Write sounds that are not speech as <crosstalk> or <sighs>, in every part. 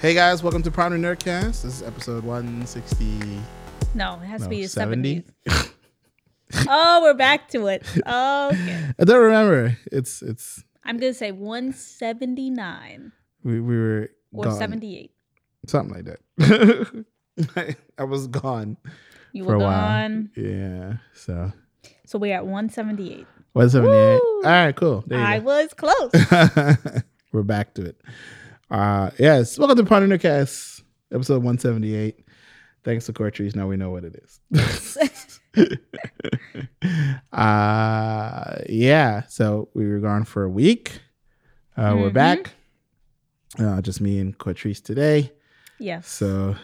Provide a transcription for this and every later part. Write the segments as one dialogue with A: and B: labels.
A: Hey guys, welcome to Prowler Nerdcast. This is episode 160.
B: No, it has
A: No,
B: to be
A: 70?
B: 70. <laughs> oh, we're back to it. Okay.
A: I don't remember. It's it's
B: I'm going to say 179
A: we, we were
B: or
A: gone.
B: 78.
A: something like that. I, <laughs> I was gone
B: You
A: for
B: were
A: a while.
B: gone.
A: Yeah, so
B: So we're at one
A: seventy
B: eight. One seventy eight.
A: All right. cool. There you
B: I
A: go.
B: was close. <laughs>
A: We're back to it. Uh yes, welcome to Prowler Nerdcast, episode 178. Thanks to Cortries. Now we know what it is. <laughs> <laughs> uh yeah so we were gone for a week uh we're
B: Mhm.
A: back uh just me and Quatrice today
B: yes.
A: so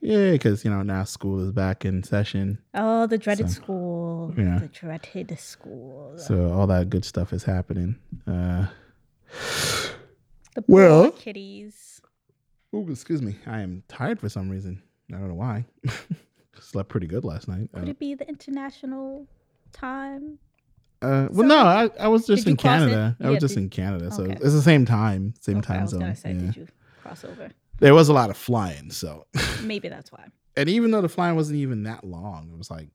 A: yeah because you know now school is back in session
B: Oh, the dreaded
A: So,
B: school.
A: yeah.
B: The dreaded school.
A: so all that good stuff is happening uh
B: the
A: well-
B: kitties.
A: oh excuse me i am tired for some reason i don't know why <laughs> slept pretty good last night
B: Could
A: uh,
B: it be the international time?
A: uh, well
B: so-
A: no I, I was just in canada i
B: Yeah,
A: was just in canada so
B: Okay.
A: it's the same time same
B: Okay, I
A: time
B: was
A: zone
B: going to say,
A: yeah.
B: did you cross over?
A: There was a lot of flying so <laughs>
B: Maybe that's why.
A: and even though the flying wasn't even that long, it was like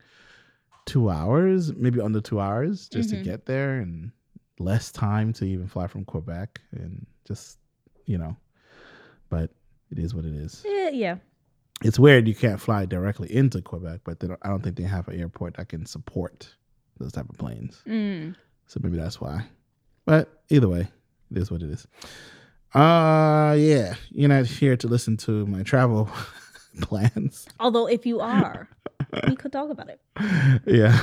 A: two hours, maybe under two hours just
B: Mhm.
A: to get there and less time to even fly from Quebec and just, you know, but it is what it is.
B: Eh, yeah.
A: It's weird you can't fly directly into Quebec, but they don't, I don't think they have an airport that can support those type of planes.
B: Mm.
A: So maybe that's why. But either way, it is what it is. Uh yeah, you're not here to listen to my travel <laughs> plans.
B: Although, if you are, we could talk about it.
A: yeah.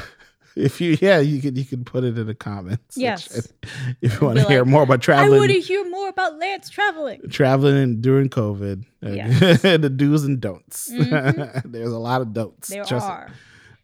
A: If you yeah, you could you could put it in the comments.
B: Yes.
A: If you want to hear
B: like,
A: more about traveling.
B: I want to hear more about Lance traveling.
A: traveling during COVID. uh,
B: Yes. <laughs>
A: the do's and don'ts.
B: Mhm. <laughs>
A: There's a lot of don'ts.
B: There
A: Trust
B: are.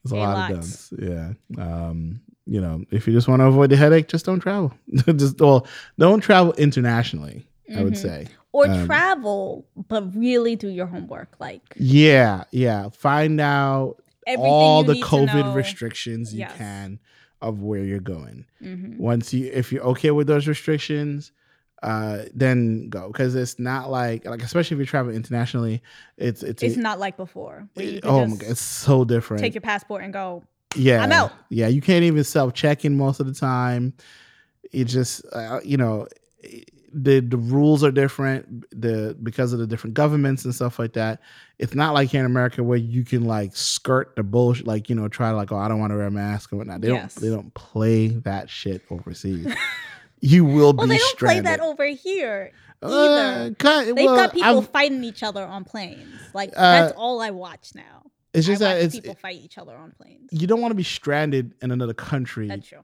A: There's a
B: a
A: lot
B: lot.
A: of don'ts. Yeah. Um, you know, if you just want to avoid the headache, just don't travel. just well, don't travel internationally, I would
B: Mhm.
A: say.
B: Or
A: Um,
B: travel, but really do your homework. Like
A: Yeah, yeah. Find out
B: everything
A: all the COVID restrictions you
B: Yes.
A: can of where you're going.
B: Mhm.
A: once you if you're okay with those restrictions uh then go because it's not like like especially if you travel internationally it's it's,
B: It's
A: a-
B: not like before.
A: It- oh my god it's so different
B: take your passport and go.
A: yeah
B: I'm out.
A: yeah you can't even self-check in most of the time it just uh, you know the the rules are different the because of the different governments and stuff like that it's not like here in america where you can like skirt the bullshit like you know try to like oh i don't want to wear a mask or whatnot they
B: Yes.
A: don't they don't play that shit overseas you will <laughs>
B: Well,
A: be
B: they don't play
A: stranded.
B: that over here.
A: Uh, kind-
B: They've
A: well,
B: got people
A: I've-
B: fighting each other on planes. Like
A: Uh,
B: that's all I watch now.
A: it's just
B: I
A: that it's
B: people fight each other on planes.
A: you don't want to be stranded in another country
B: That's true.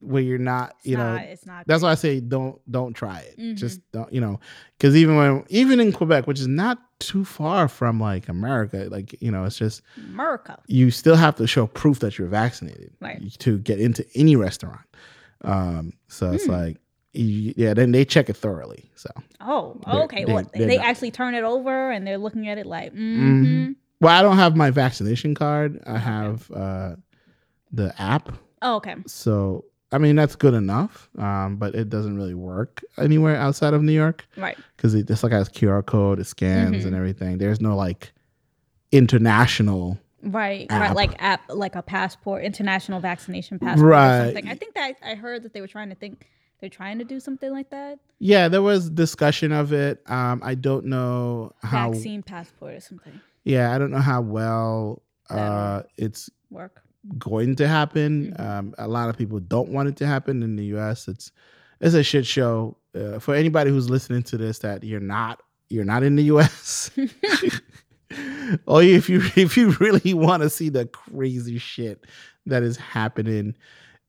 A: Where you're not
B: It's
A: you know
B: it's not.
A: That's why I say don't don't try it.
B: Mhm.
A: Just don't you know because even when even in Quebec, which is not too far from like America, like you know it's just
B: America.
A: you still have to show proof that you're vaccinated
B: Right.
A: to get into any restaurant. Um, so it's
B: Hmm.
A: like yeah, then they check it thoroughly. So
B: Oh, okay.
A: they-
B: well,
A: they're
B: they actually turn it over and they're looking at it like,
A: Mhm.
B: mm-hmm.
A: well, I don't have my vaccination card. I have uh, the app.
B: oh, okay.
A: So I mean that's good enough, um, but it doesn't really work anywhere outside of New York.
B: Right.
A: because it just like has QR code, it scans
B: Mhm.
A: and everything. There's no like international.
B: Right,
A: app.
B: right, like app, like a passport, international vaccination passport,
A: Right.
B: Or something. I think that I heard that they were trying to think they're trying to do something like that.
A: Yeah, there was discussion of it. Um, I don't know how.
B: Vaccine passport or something.
A: Yeah, I don't know how well uh, it's
B: Work.
A: Going to happen.
B: Mhm.
A: Um, a lot of people don't want it to happen in the U.S. It's it's a shit show. Uh, for anybody who's listening to this, that you're not you're not in the U.S. <laughs> <laughs> or if you if you really want to see the crazy shit that is happening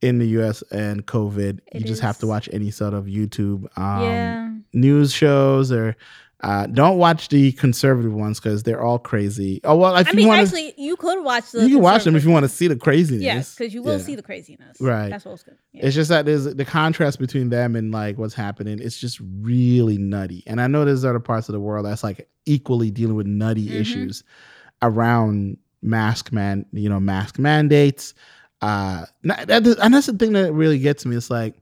A: in the U.S. and COVID, you
B: It
A: just have to watch any sort of YouTube um,
B: yeah.
A: news shows or. Uh, don't watch the conservative ones because they're all crazy. Oh well, if
B: I
A: you
B: mean,
A: want to,
B: actually, you could watch the.
A: you can watch them if you want to see the craziness.
B: Yes, because you will
A: Yeah.
B: see the craziness.
A: Right.
B: That's what's good. Yeah.
A: It's just that there's the contrast between them and like what's happening. It's just really nutty. And I know there's other parts of the world that's like equally dealing with nutty
B: Mhm.
A: issues around mask man, you know, mask mandates. Uh, and that's the thing that really gets me. It's like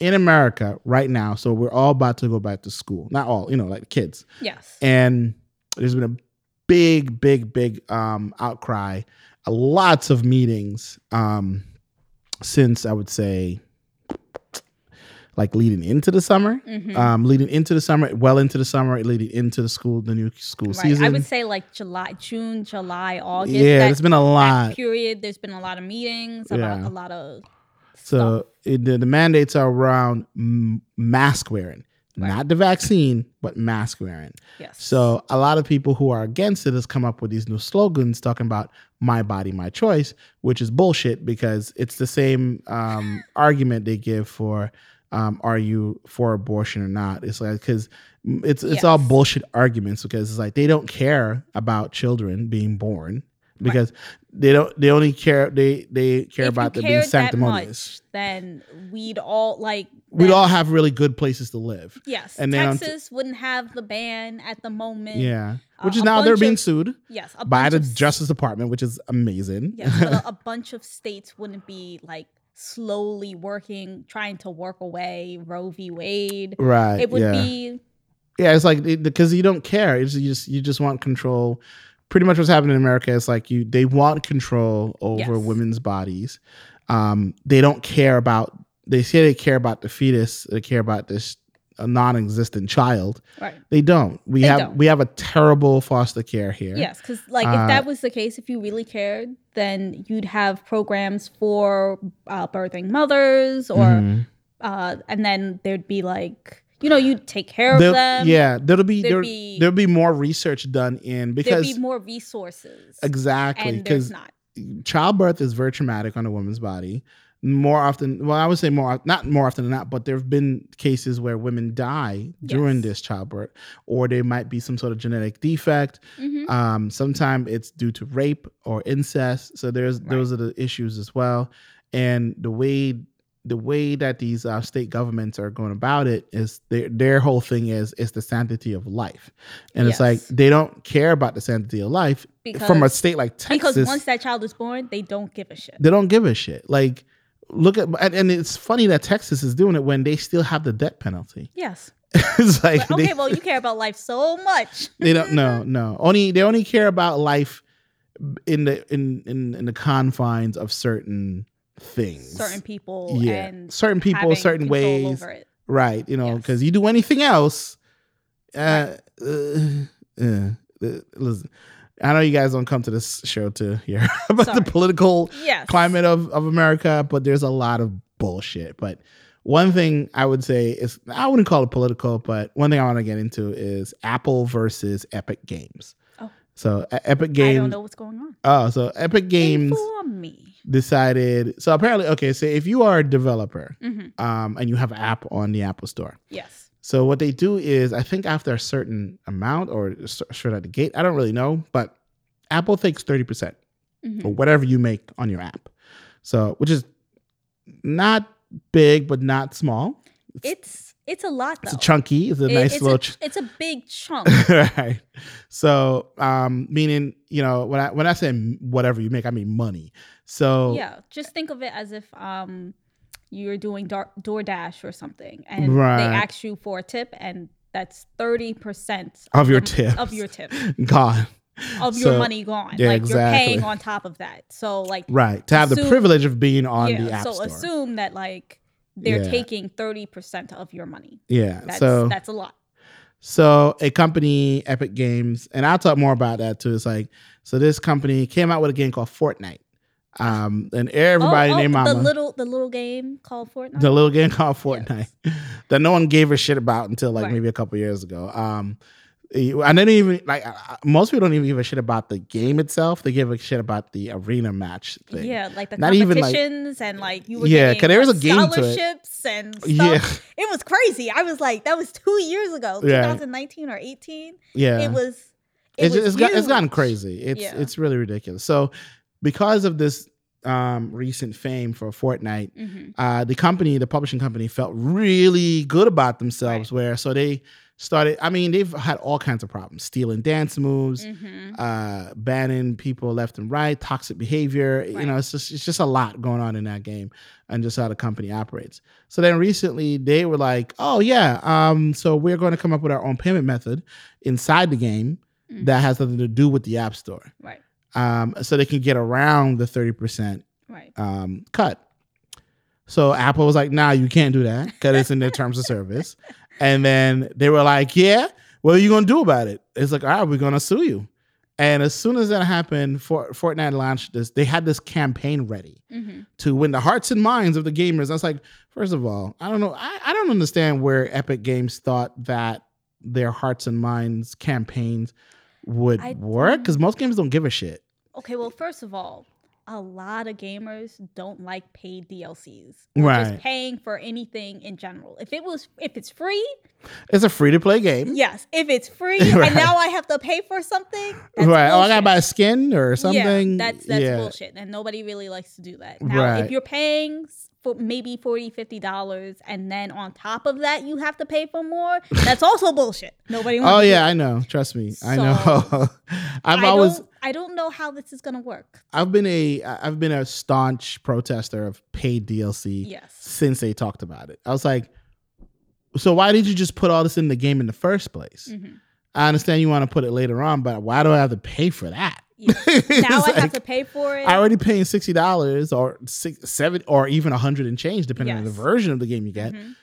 A: in America right now, so we're all about to go back to school. Not all, you know, like kids
B: Yes.
A: and there's been a big big big um outcry uh, lots of meetings um since i would say like leading into the summer
B: Mhm.
A: um leading into the summer well into the summer leading into the school the new school
B: Right.
A: season
B: I would say like July, June, July, August.
A: yeah
B: that,
A: there's been a lot
B: period. There's been a lot of meetings about
A: Yeah.
B: a lot of.
A: So it, the, the mandates are around mask wearing
B: Right.
A: not the vaccine but mask wearing
B: Yes.
A: So a lot of people who are against it has come up with these new slogans talking about my body, my choice, which is bullshit because it's the same um, <laughs> argument they give for um, are you for abortion or not? It's like because it's it's all bullshit arguments because it's like they don't care about children being born because they don't they only care they they care
B: if
A: about them being sanctimonious.
B: much, then we'd all like.
A: We'd
B: then-
A: all have really good places to live.
B: Yes.
A: and
B: Texas wouldn't have the ban at the moment.
A: Yeah,
B: Uh,
A: which is now they're being
B: of-
A: sued.
B: Yes.
A: By the
B: of
A: Justice Department, which is amazing.
B: Yes, but a, <laughs> a bunch of states wouldn't be like slowly working, trying to work away Roe v. Wade.
A: right.
B: It would
A: yeah.
B: be
A: yeah, it's like because you don't care. It's you just you just want control. Pretty much what's happening in America is like you they want control over
B: Yes.
A: women's bodies. Um, they don't care about. They say they care about the fetus. They care about this a non-existent child.
B: right.
A: They don't. We
B: They
A: have
B: don't.
A: we have a terrible foster care here.
B: Yes, because like
A: Uh,
B: if that was the case, if you really cared, then you'd have programs for uh, birthing mothers, or
A: Mhm.
B: uh, and then there'd be like you know you'd take care of
A: There'll-
B: them.
A: yeah, there'll be
B: There'd
A: there,
B: be-
A: there'll be more research done in because there'll
B: be more resources,
A: exactly because childbirth is very traumatic on a woman's body. More often, well, I would say more, not more often than not, but there have been cases where women die during
B: Yes.
A: this childbirth, or there might be some sort of genetic defect.
B: Mhm.
A: Um, sometimes it's due to rape or incest. So there's
B: Right.
A: those are the issues as well. And the way the way that these uh, state governments are going about it is their their whole thing is is the sanctity of life, and it's like they don't care about the sanctity of life from a state like Texas
B: Because once that child is born, they don't give a shit.
A: they don't give a shit. Like, look at and, and it's funny that Texas is doing it when they still have the death penalty.
B: Yes. <laughs>
A: it's like
B: But, okay,
A: they,
B: well, you care about life so much. <laughs>
A: they don't no no only they only care about life in the in in, in the confines of certain things.
B: certain people
A: yeah,
B: and
A: certain people, certain ways, right? You know,
B: Yes.
A: because you do anything else, uh, uh, uh, uh, listen. I know you guys don't come to this show to hear <laughs> about
B: Sorry.
A: the political
B: Yes.
A: climate of, of America, but there's a lot of bullshit. But one thing I would say is I wouldn't call it political, but one thing I want to get into is Apple versus Epic Games.
B: Oh.
A: So E- Epic Games.
B: I don't know what's going on.
A: Oh, so Epic Games
B: Inform me.
A: Decided. So apparently, okay. So if you are a developer
B: hmm
A: um, and you have an app on the Apple Store,
B: Yes.
A: so what they do is, I think after a certain amount or straight at the gate, I don't really know, but Apple takes thirty percent
B: Mhm.
A: or whatever you make on your app. So, which is not big but not small.
B: It's it's a lot though.
A: It's a chunky. It's a
B: It-
A: nice
B: it's
A: little.
B: A,
A: ch-
B: it's a big chunk. <laughs>
A: right. So, um, meaning you know when I when I say whatever you make, I mean money. So
B: yeah. Just think of it as if um you're doing Door, DoorDash or something, and
A: Right.
B: they ask you for a tip, and that's thirty percent
A: Of your tip.
B: Of your tip.
A: God,
B: Of your <laughs> money gone.
A: yeah,
B: like you're paying on top of that. So like
A: right? To have the privilege of being on
B: yeah.
A: the app
B: so
A: store.
B: assume that like they're
A: Yeah.
B: taking thirty percent of your money.
A: yeah.
B: That's
A: so
B: that's a lot.
A: So a company, Epic Games, and I'll talk more about that too. It's like so this company came out with a game called Fortnite. Um, and everybody
B: oh, oh,
A: named mama
B: the little the little game called Fortnite.
A: the little game called Fortnite <laughs> that no one gave a shit about until like
B: Right.
A: maybe a couple years ago. Um, and then even like most people don't even give a shit about the game itself. They give a shit about the arena match thing.
B: yeah, like the
A: Not even, like-
B: competitions and like you were
A: Yeah,
B: getting
A: 'cause there was
B: like,
A: a game to it.
B: scholarships and <laughs> stuff.
A: Yeah.
B: It was crazy. I was like, that was two years ago,
A: Yeah.
B: 2019 or 18.
A: yeah.
B: It was. It
A: it's,
B: was
A: it's, got, it's gotten crazy. It's
B: Yeah.
A: it's really ridiculous. So because of this um, recent fame for Fortnite,
B: Mhm.
A: uh, the company, the publishing company, felt really good about themselves. Where so they started. I mean, they've had all kinds of problems: stealing dance moves,
B: hmm
A: uh, banning people left and right, toxic behavior. You know, it's just it's just a lot going on in that game, and just how the company operates. So then recently they were like, "Oh yeah, um, so we're going to come up with our own payment method inside the game
B: Mhm.
A: that has nothing to do with the App Store,
B: Right.
A: um, so they can get around the thirty percent
B: Right.
A: um, cut." So Apple was like, "Nah, you can't do that because it's in their terms of service." <laughs> And then they were like, "Yeah, what are you gonna do about it?" It's like, "All right, we're gonna sue you." And as soon as that happened, For- Fortnite launched this. They had this campaign ready
B: hmm
A: to win the hearts and minds of the gamers. I was like, first of all, I don't know. I, I don't understand where Epic Games thought that their hearts and minds campaigns would
B: I
A: work because most games don't give a shit.
B: Okay, well, first of all, a lot of gamers don't like paid DLCs.
A: Right.
B: Just paying for anything in general. If it was, if it's free,
A: It's a free to play game.
B: yes. If it's free <laughs>
A: Right.
B: and now I have to pay for something,
A: right. Oh, I gotta buy a skin or something.
B: Yeah, that's that's
A: Yeah.
B: bullshit, and nobody really likes to do that. Now,
A: Right.
B: if you're paying for maybe 40 50 dollars, and then on top of that you have to pay for more, that's also bullshit. Nobody. wants
A: Oh yeah. I know. Trust me, I know. <laughs> I've
B: I
A: always,
B: don't, I don't know how this is gonna work.
A: I've been a, I've been a staunch protester of paid DLC
B: Yes.
A: since they talked about it. I was like, so why did you just put all this in the game in the first place?
B: Mhm.
A: I understand you want to put it later on, but why do I have to pay for that? <laughs>
B: Now
A: It's
B: I have to pay for it.
A: I already paying sixty dollars or six, seven, or even a hundred and change, depending on the version of the game you get.
B: Mhm.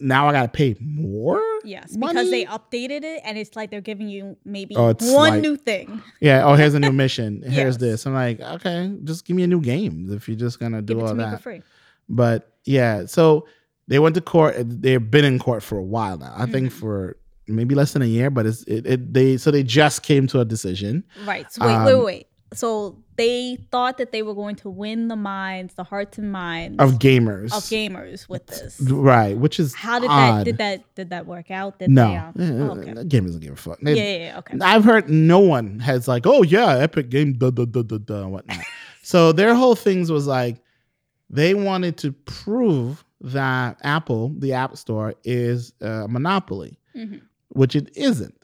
A: Now I got to pay more.
B: Yes,
A: money?
B: because they updated it, and it's like they're giving you maybe
A: Oh,
B: one
A: like-
B: new thing.
A: Yeah. Oh, here's a new <laughs> mission. Here's
B: Yes.
A: this. I'm like, okay, just give me a new game if you're just gonna do
B: Give it
A: all that. But yeah, so they went to court. They've been in court for a while now. I think
B: Mhm.
A: for maybe less than a year, but it's it, it they so they just came to a decision.
B: Right. So wait, wait,
A: Um,
B: wait. So they thought that they were going to win the minds, the hearts and minds
A: Of gamers,
B: of gamers with this.
A: right? Which is
B: How did
A: odd.
B: that did that did that work out? Did
A: no,
B: they, um,
A: Eh,
B: oh, okay.
A: that game doesn't give a fuck.
B: Yeah,
A: They-
B: yeah, yeah, okay.
A: I've heard no one has like, oh yeah, Epic Game, da da da da da, whatnot. <laughs> so their whole things was like, they wanted to prove that Apple, the App Store, is a monopoly,
B: Mhm.
A: Which it isn't.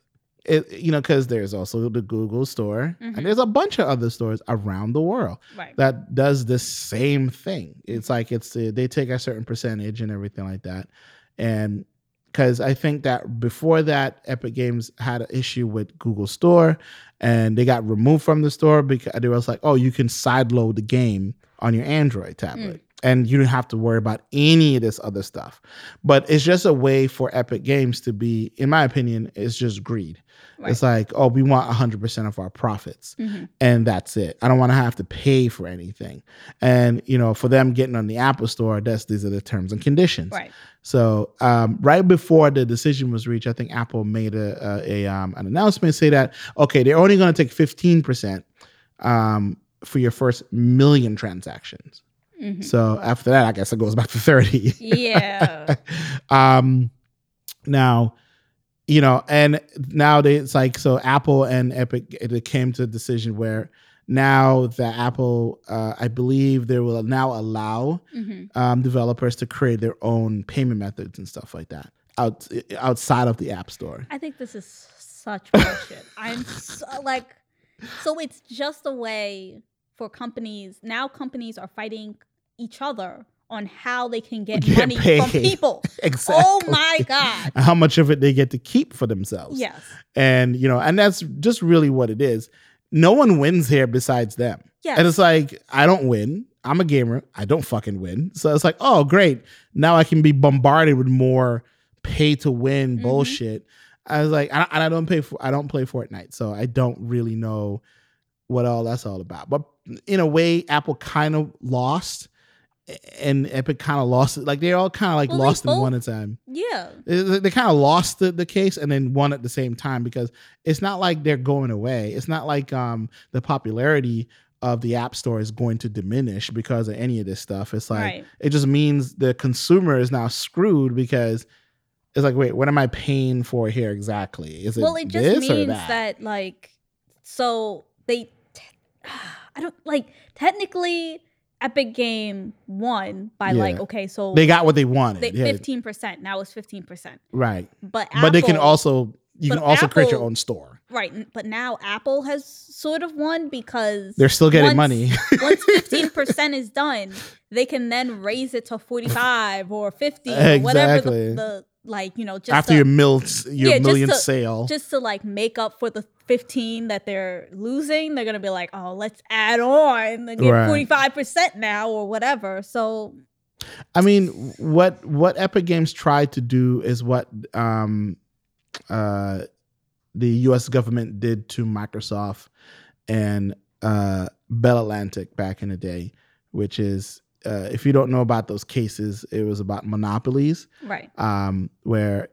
A: It, you know, because there's also the Google Store,
B: Mhm.
A: and there's a bunch of other stores around the world
B: Right.
A: that does the same thing. It's like it's they take a certain percentage and everything like that, and because I think that before that, Epic Games had an issue with Google Store, and they got removed from the store because they was like, oh, you can sideload the game on your Android tablet. And you don't have to worry about any of this other stuff. But it's just a way for Epic Games to be, in my opinion, it's just greed.
B: Right.
A: It's like, oh, we want 100% of our profits
B: Mhm.
A: and that's it. I don't want to have to pay for anything. And you know, for them getting on the Apple Store, that's these are the terms and conditions.
B: Right.
A: So um, right before the decision was reached, I think Apple made a, a, a um, an announcement say that okay, they're only going to take fifteen percent um, for your first million transactions.
B: Mhm.
A: So after that, I guess it goes back to thirty.
B: Yeah. <laughs>
A: um, now, you know, and now they, it's like so Apple and Epic it came to a decision where now that Apple, uh, I believe, they will now allow
B: hmm
A: um, developers to create their own payment methods and stuff like that out outside of the App Store.
B: I think this is such <laughs> bullshit. I'm so, like, so it's just a way for companies. Now companies are fighting each other on how they can get,
A: Get
B: money from people. <laughs>
A: Exactly.
B: Oh my god.
A: How much of it they get to keep for themselves?
B: Yes.
A: and you know, and that's just really what it is. No one wins here besides them.
B: Yes.
A: And it's like, I don't win. I'm a gamer. I don't fucking win. So it's like, oh, great. Now I can be bombarded with more pay to win
B: Mhm.
A: bullshit. I was like, I, and I don't pay for, I don't play Fortnite, so I don't really know what all that's all about. But in a way, Apple kind of lost, and Epic kind of lost it. Like they're all kind of like
B: Well,
A: lost in
B: both-
A: one at a time
B: yeah.
A: they, they kind of lost the, the case and then won at the same time because it's not like they're going away. It's not like um the popularity of the app store is going to diminish because of any of this stuff. It's like
B: Right.
A: it just means the consumer is now screwed because it's like, wait, what am I paying for here exactly? Is it
B: well, it just means
A: that?
B: that? like, so they, <sighs> I don't like technically. Epic Game won by
A: Yeah.
B: like okay, so
A: They got what they wanted.
B: they-
A: yeah.
B: 15%. Now it's 15%.
A: Right.
B: But
A: but they can also you
B: but
A: can also create your
B: Apple-
A: own store.
B: right, n- but now Apple has sort of won because
A: They're still getting
B: once-
A: money. <laughs>
B: once 15% is done, they can then raise it to 45 or 50 or whatever
A: Exactly.
B: the, the like, you know, just
A: After
B: to,
A: your mil your
B: Yeah, just
A: million
B: to-
A: sale.
B: just to like make up for the 15 that they're losing, they're to be like, "Oh, let's add on and get
A: Right.
B: 45% now or whatever." So,
A: I mean, what what Epic Games tried to do is what um, uh, the U.S. government did to Microsoft and uh, Bell Atlantic back in the day, which is uh, if you don't know about those cases, it was about monopolies
B: right.
A: um, where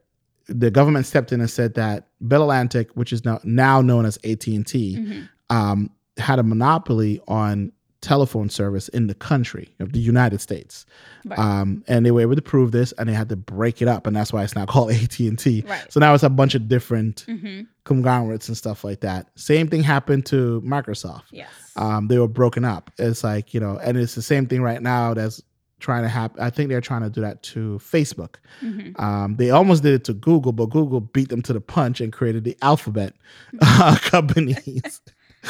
A: the government stepped in and said that Bell Atlantic, which is now now known as AT and T,
B: Mhm.
A: um, had a monopoly on telephone service in the country of the United States.
B: Right.
A: Um, and they were able to prove this, and they had to break it up, and that's why it's now <laughs> called AT and T.
B: Right.
A: So now it's a bunch of different
B: hmm
A: conglomerates and stuff like that. Same thing happened to Microsoft.
B: Yes.
A: Um, they were broken up. It's like you know, and it's the same thing right now that's trying to happen. I think they're trying to do that to Facebook.
B: Mhm.
A: Um, they almost did it to Google, but Google beat them to the punch and created the Alphabet <laughs> uh, <laughs> companies.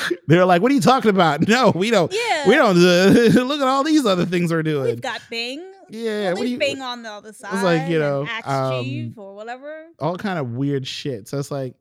A: <laughs> They're like, "What are you talking about? <laughs> No, we don't.
B: Yeah.
A: We don't. Uh, <laughs> look at all these other things we're doing.
B: We've got Bing.
A: yeah,
B: Well,
A: what you,
B: Bing on the other side.
A: It's like, you know,
B: Axe
A: um,
B: Chief or whatever.
A: all kind of weird shit. So it's like,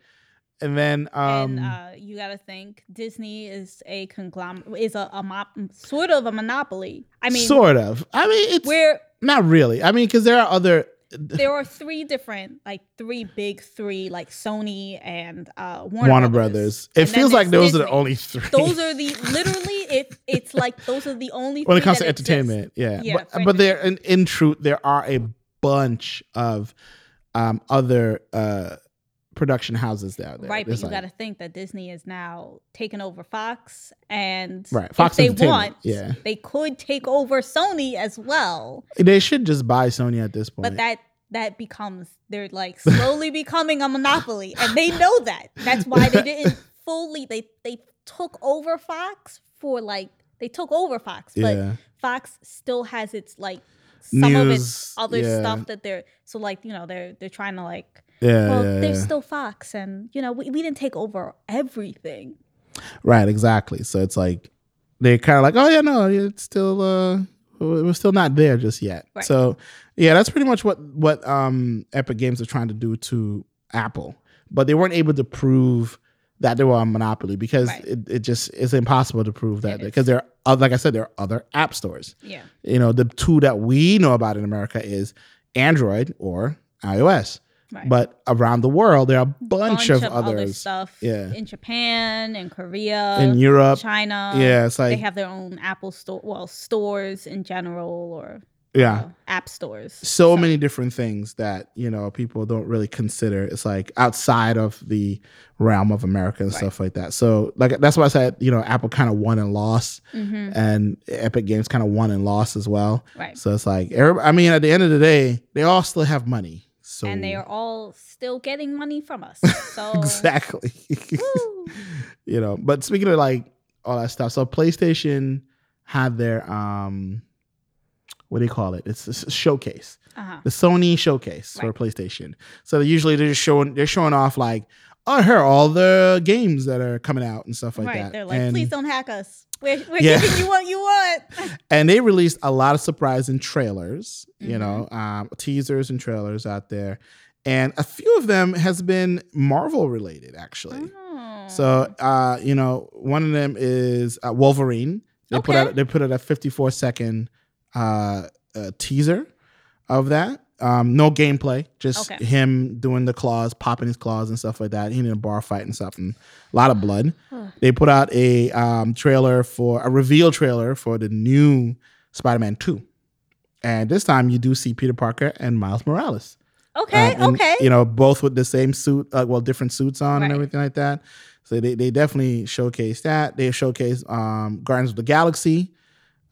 A: and then um,
B: and uh, you got to think Disney is a conglomerate, is a, a mop, sort of a monopoly. I mean,
A: sort of. I mean, it's
B: where
A: not really. I mean, because there are other. <laughs>
B: there <laughs> are three different, like three big three, like Sony and uh, Warner,
A: Warner,
B: Brothers.
A: Brothers. It
B: And
A: feels like those are the only three.
B: Those are the <laughs> literally. It it's like those are the only.
A: when it comes to entertainment, yeah.
B: Yeah,
A: but but there in, in truth there are a bunch of um, other uh, production houses out there.
B: Right, but you
A: like-
B: got to think that Disney is now taking over Fox, and
A: Right, Fox
B: if they want,
A: yeah.
B: they could take over Sony as well.
A: they should just buy Sony at this point.
B: But that that becomes they're like slowly becoming a monopoly, and they know that. That's why they <laughs> didn't fully. They they took over Fox for like they took over Fox, but
A: yeah,
B: Fox still has its like some of its other
A: yeah.
B: stuff that they're so like you know they're they're trying to like
A: yeah,
B: well
A: yeah,
B: there's
A: yeah.
B: still Fox and you know we, we didn't take over everything.
A: right, exactly. So it's like they're kind of like, oh yeah, no, it's still uh, we're still not there just yet.
B: Right.
A: So yeah, that's pretty much what what um Epic Games are trying to do to Apple, but they weren't able to prove that they were a monopoly because
B: Right.
A: it, it just is impossible to prove that because there are like I said there are other app stores.
B: Yeah,
A: You know, the two that we know about in America is Android or iOS.
B: Right.
A: But around the world there are a bunch, of,
B: other
A: others
B: stuff.
A: Yeah.
B: in Japan, and Korea,
A: in Europe.
B: China.
A: yeah, it's like they
B: have their own Apple store, well, stores in general, or
A: yeah.
B: uh, app stores.
A: so many different things that you know people don't really consider it's like outside of the realm of america and
B: Right.
A: stuff like that so like that's why i said you know apple kind of won and lost
B: hmm
A: and epic games kind of won and lost as well
B: Right,
A: so it's like i mean at the end of the day they all still have money so
B: and they are all still getting money from us. <laughs> So
A: exactly <laughs> you know but speaking of like all that stuff so playstation had their um what do you call it it's a showcase
B: Uh-huh.
A: the Sony showcase for PlayStation. So usually they're just showing they're showing off like, here are all the games that are coming out and stuff like
B: right,
A: that.
B: they're like,
A: and,
B: please don't hack us. We're, we're
A: Yeah.
B: giving you what you want. <laughs>
A: and they released a lot of surprising trailers, you
B: Mhm.
A: know, um, teasers and trailers out there, and a few of them has been Marvel related actually.
B: Oh.
A: So uh, you know, one of them is uh, Wolverine. They put
B: Okay.
A: out they put out a 54 second uh, uh, teaser of that. Um, no gameplay, just
B: Okay.
A: him doing the claws, popping his claws and stuff like that. He in a bar fight and stuff, and a lot of blood.
B: Huh.
A: They put out a um, trailer for a reveal trailer for the new Spider-Man 2. And this time you do see Peter Parker and Miles Morales.
B: okay,
A: Uh, and,
B: okay.
A: You know, both with the same suit, uh, well, different suits on and everything like that. So they, they definitely showcase that. They showcase um, Guardians of the Galaxy,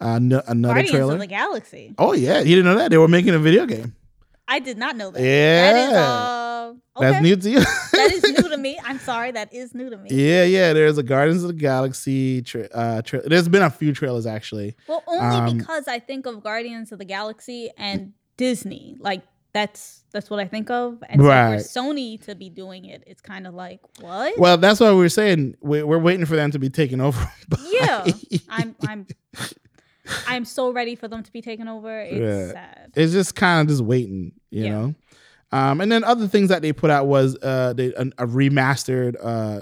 A: uh, n- another
B: Guardians
A: trailer.
B: of the Galaxy.
A: oh yeah, you didn't know that they were making a video game.
B: I did not know that. That
A: Yeah.
B: is uh
A: That's new to you.
B: that is new to <laughs> me. I'm sorry, that is new to me.
A: Yeah, yeah. There's a Guardians of the Galaxy. Tra- uh, tra- there's been a few trailers actually.
B: Well, only
A: Um,
B: because I think of Guardians of the Galaxy and Disney. Like that's that's what I think of. And
A: Right.
B: so for Sony to be doing it, it's kind of like what?
A: Well, that's why we were saying we're, we're waiting for them to be taken over. <laughs> by-
B: yeah, I'm <laughs> I'm I'm so ready for them to be taken over. It's
A: Yeah.
B: sad.
A: it's just kind of just waiting, you
B: Yeah.
A: know. Um, and then other things that they put out was uh, they a, a remastered uh,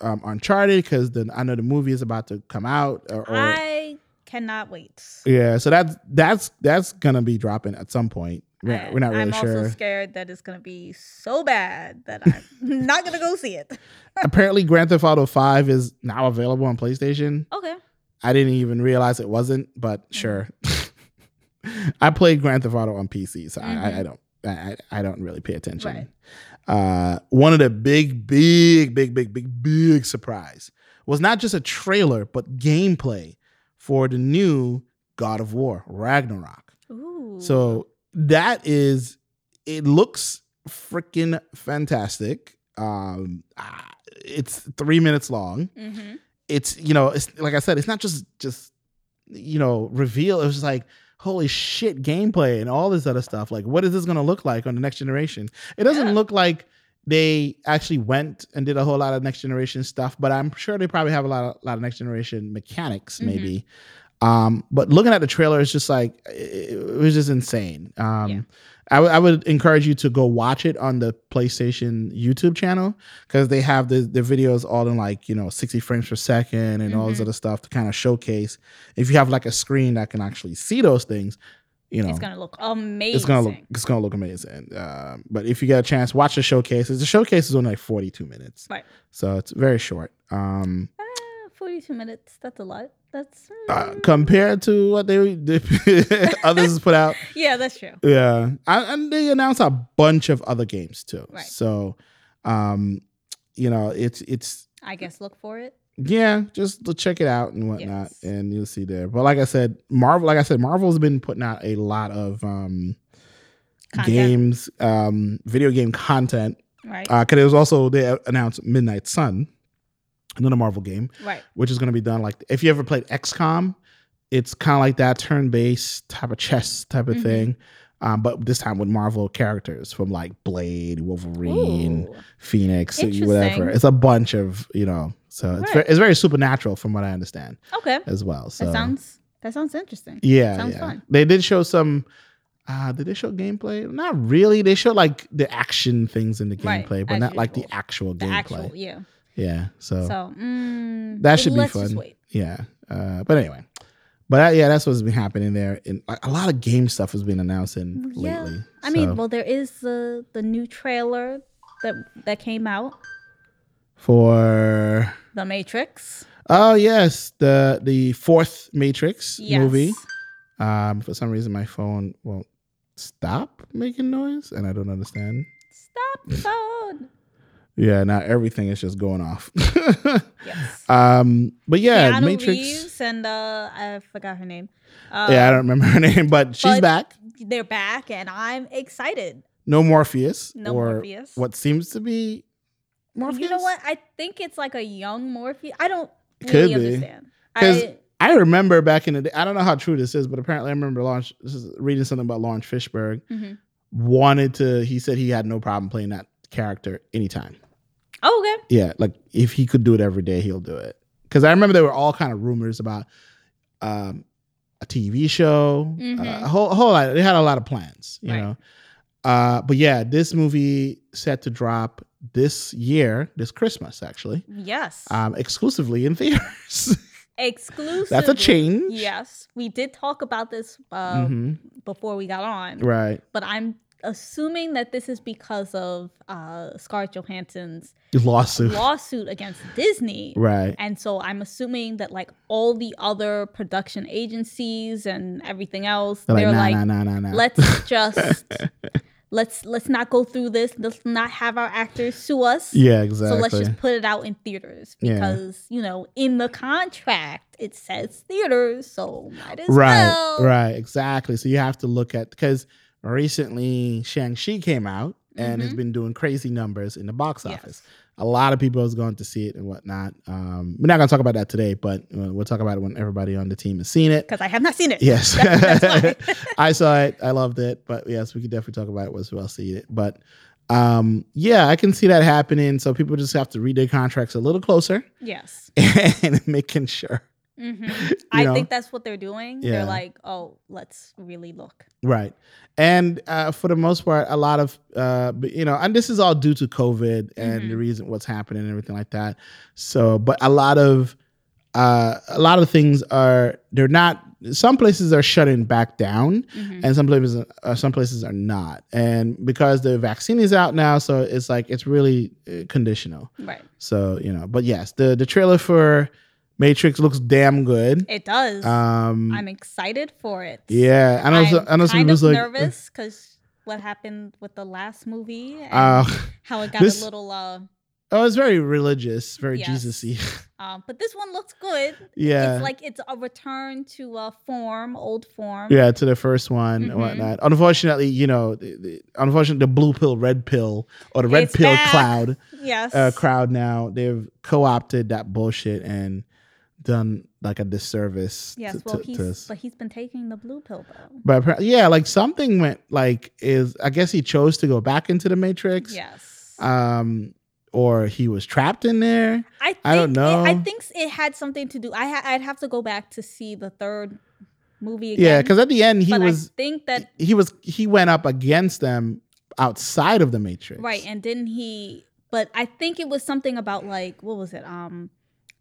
A: um, Uncharted because the I know the movie is about to come out. Or, or
B: I cannot wait.
A: yeah, so that's that's that's gonna be dropping at some point. We're,
B: I-
A: we're not really sure.
B: I'm also scared that it's gonna be so bad that I'm <laughs> not gonna go see it. <laughs>
A: Apparently, Grand Theft Auto Five is now available on PlayStation.
B: Okay.
A: I didn't even realize it wasn't, but
B: Mm-hmm.
A: sure. <laughs> I played Grand Theft Auto on PC, so I, I. I don't I, I don't really pay attention.
B: Right.
A: Uh, one of the big, big, big, big, big, big surprise was not just a trailer, but gameplay for the new God of War Ragnarok.
B: Ooh.
A: So that is, it looks freaking fantastic. Um, ah, it's three minutes long
B: hmm
A: it's you know it's like i said it's not just just you know reveal it was like holy shit gameplay and all this other stuff like what is this going to look like on the next generation it doesn't
B: Yeah.
A: look like they actually went and did a whole lot of next generation stuff but i'm sure they probably have a lot of lot of next generation mechanics
B: Mhm.
A: maybe um but looking at the trailer it's just like it, it was just insane um
B: Yeah.
A: I would- encourage you to go watch it on the PlayStation YouTube channel because they have the, the videos all in like you know 60 frames per second and all this
B: Mhm.
A: other stuff to kind of showcase. If you have like a screen that can actually see those things, you know,
B: It's gonna look amazing.
A: it's gonna look it's gonna look amazing. Um, but if you get a chance, watch the showcases. The showcase is only like 42 minutes,
B: Right.
A: so it's very short. Um,
B: Ah, Forty-two minutes. That's a lot. That's
A: uh,
B: mm,
A: compared to what they, they <laughs> others put out, <laughs>
B: yeah. That's true.
A: Yeah, and, and they announced a bunch of other games too.
B: Right.
A: So, um, you know, it's it's
B: I guess look for it.
A: yeah, just to check it out and whatnot,
B: Yes.
A: and you'll see there. But like I said, Marvel, like I said, Marvel's been putting out a lot of um
B: Content.
A: games, um, video game content.
B: Right.
A: Uh, cause it was also they announced Midnight Sun, another Marvel game,
B: right.
A: which is going to be done like if you ever played XCOM, it's kind of like that turn-based type of chess type of
B: Mhm.
A: thing, um, but this time with Marvel characters from like Blade, Wolverine,
B: Ooh.
A: Phoenix, whatever. It's a bunch of you know, so it's very, it's very supernatural from what I understand
B: Okay.
A: as well. So
B: That sounds. That sounds interesting.
A: yeah,
B: sounds
A: yeah.
B: fun.
A: They did show some. Uh, did they show gameplay? Not really. They showed like the action things in the
B: Right,
A: gameplay, but
B: as
A: not like the actual
B: The
A: gameplay.
B: actual. Yeah.
A: Yeah. So,
B: So mm,
A: That should be fun. yeah. Uh, but anyway, but uh, yeah, that's what's been happening there. And a lot of game stuff has been announcing
B: Yeah.
A: lately.
B: I mean, well, there is the the new trailer that that came out,
A: for
B: The Matrix.
A: oh yes, the the fourth Matrix
B: Yes.
A: movie. Um, for some reason, my phone won't stop making noise, and I don't understand.
B: Stop phone.
A: Yeah, now everything is just going off.
B: Yes. <laughs>
A: um, but yeah,
B: Keanu
A: Matrix.
B: Reeves and uh, I forgot her name. Uh,
A: yeah, I don't remember her name, but she's
B: but-
A: back.
B: They're back, and I'm excited.
A: No Morpheus.
B: No
A: or
B: Morpheus.
A: What seems to be Morpheus.
B: You know what? I think it's like a young Morpheus. I don't
A: Could
B: really
A: be.
B: understand. I,
A: I remember back in the day. I don't know how true this is, but apparently I remember Laurence this is reading something about Laurence Fishburne
B: Mhm.
A: wanted to. He said he had no problem playing that character anytime.
B: Oh, okay.
A: Yeah, like if he could do it every day, he'll do it. Because I remember there were all kind of rumors about um, a TV show,
B: Mhm.
A: uh, a whole a whole lot. They had a lot of plans, you
B: Right.
A: know. Uh, but yeah, this movie set to drop this year, this Christmas actually,
B: Yes.
A: um, exclusively in <laughs> theaters.
B: Exclusive.
A: That's a change.
B: Yes. We did talk about this uh,
A: Mhm.
B: before we got on,
A: Right.
B: but I'm assuming that this is because of uh, Scarlett Johansson's
A: Lawsuit.
B: lawsuit against Disney.
A: Right.
B: And so I'm assuming that like all the other production agencies and everything else,
A: They're
B: they're
A: like,
B: like,
A: nah, nah, nah, nah, nah.
B: let's <laughs> just let's let's not go through this. Let's not have our actors sue us.
A: yeah, exactly.
B: So let's just put it out in theaters
A: Yeah.
B: because you know in the contract it says theaters, so might as
A: right,
B: well.
A: right, exactly. So you have to look at because recently Shang Chi came out, and has
B: Mhm.
A: been doing crazy numbers in the box
B: Yes.
A: office. A lot of people is going to see it and whatnot. Um, we're not going to talk about that today, but uh, we'll talk about it when everybody on the team has seen it.
B: Because I have not seen it.
A: Yes, <laughs>
B: That's- <laughs> that's.
A: I saw it. I loved it. But yes, we could definitely talk about it once we all see it. But um, yeah, I can see that happening. So people just have to read their contracts a little closer
B: yes. <laughs>
A: and making sure. <laughs>
B: hmm I
A: know?
B: think that's what they're doing.
A: Yeah.
B: They're like, oh, let's really look.
A: Right. And uh, for the most part, a lot of, uh, you know, and this is all due to COVID and the
B: Mhm.
A: reason what's happening and everything like that. So, but a lot of, uh, a lot of things are, they're not, some places are shutting back down
B: Mhm.
A: and some places, uh, some places are not. And because the vaccine is out now, so it's like, it's really uh, conditional.
B: Right.
A: So, you know, but yes, the, the trailer for Matrix looks damn good.
B: It does.
A: Um,
B: I'm excited for it.
A: yeah. I know,
B: I'm
A: I know some
B: kind
A: people's
B: of
A: like,
B: nervous because what happened with the last movie and
A: uh,
B: how it <laughs> got
A: this-
B: a little uh
A: Oh, it's very religious, very
B: Yes.
A: Jesus-y.
B: um <laughs> but this one looks good.
A: yeah.
B: It's like it's a return to a form, old form.
A: yeah, to the first one
B: Mhm.
A: and whatnot. Unfortunately, you know, the, the, unfortunately, the blue pill, red pill, or the red
B: It's
A: pill
B: back.
A: cloud
B: Yes.
A: uh, crowd now, they've co-opted that bullshit and done like a disservice.
B: yes,
A: to,
B: well
A: to-
B: he's
A: to
B: but he's been taking the blue pill though.
A: But yeah, like something went like is I guess he chose to go back into the Matrix.
B: Yes.
A: Um, or he was trapped in there.
B: I think
A: I don't
B: It, I think it had something to do. I ha- I'd have to go back to see the third movie again.
A: Yeah, because at the end he
B: but
A: was
B: I think that
A: he was he went up against them outside of the matrix
B: right, and didn't he? But I think it was something about like what was it? Um,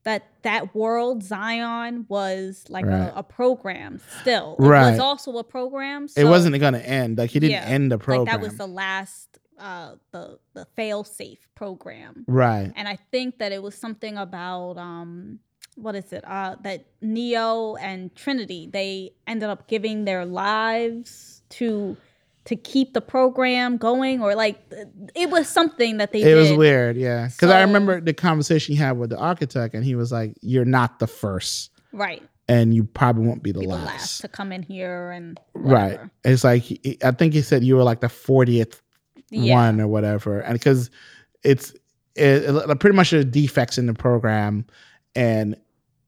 B: that that world Zion was like
A: Right.
B: a, a program. Still, it
A: Right.
B: was also a program.
A: it wasn't gonna end like he didn't
B: Yeah,
A: end the program
B: like that was the last uh the the fail safe program.
A: right
B: and I think that it was something about um what is it? Uh that Neo and Trinity they ended up giving their lives to to keep the program going or like it was something that they
A: it
B: did.
A: was weird yeah because i remember the conversation he had with the architect and he was like you're not the first
B: Right.
A: and you probably won't be the
B: Be the
A: last,
B: last to come in here and
A: right it's like i think he said you were like the 40th
B: Yeah.
A: one or whatever and because it's it, it- pretty much there's defects in the program and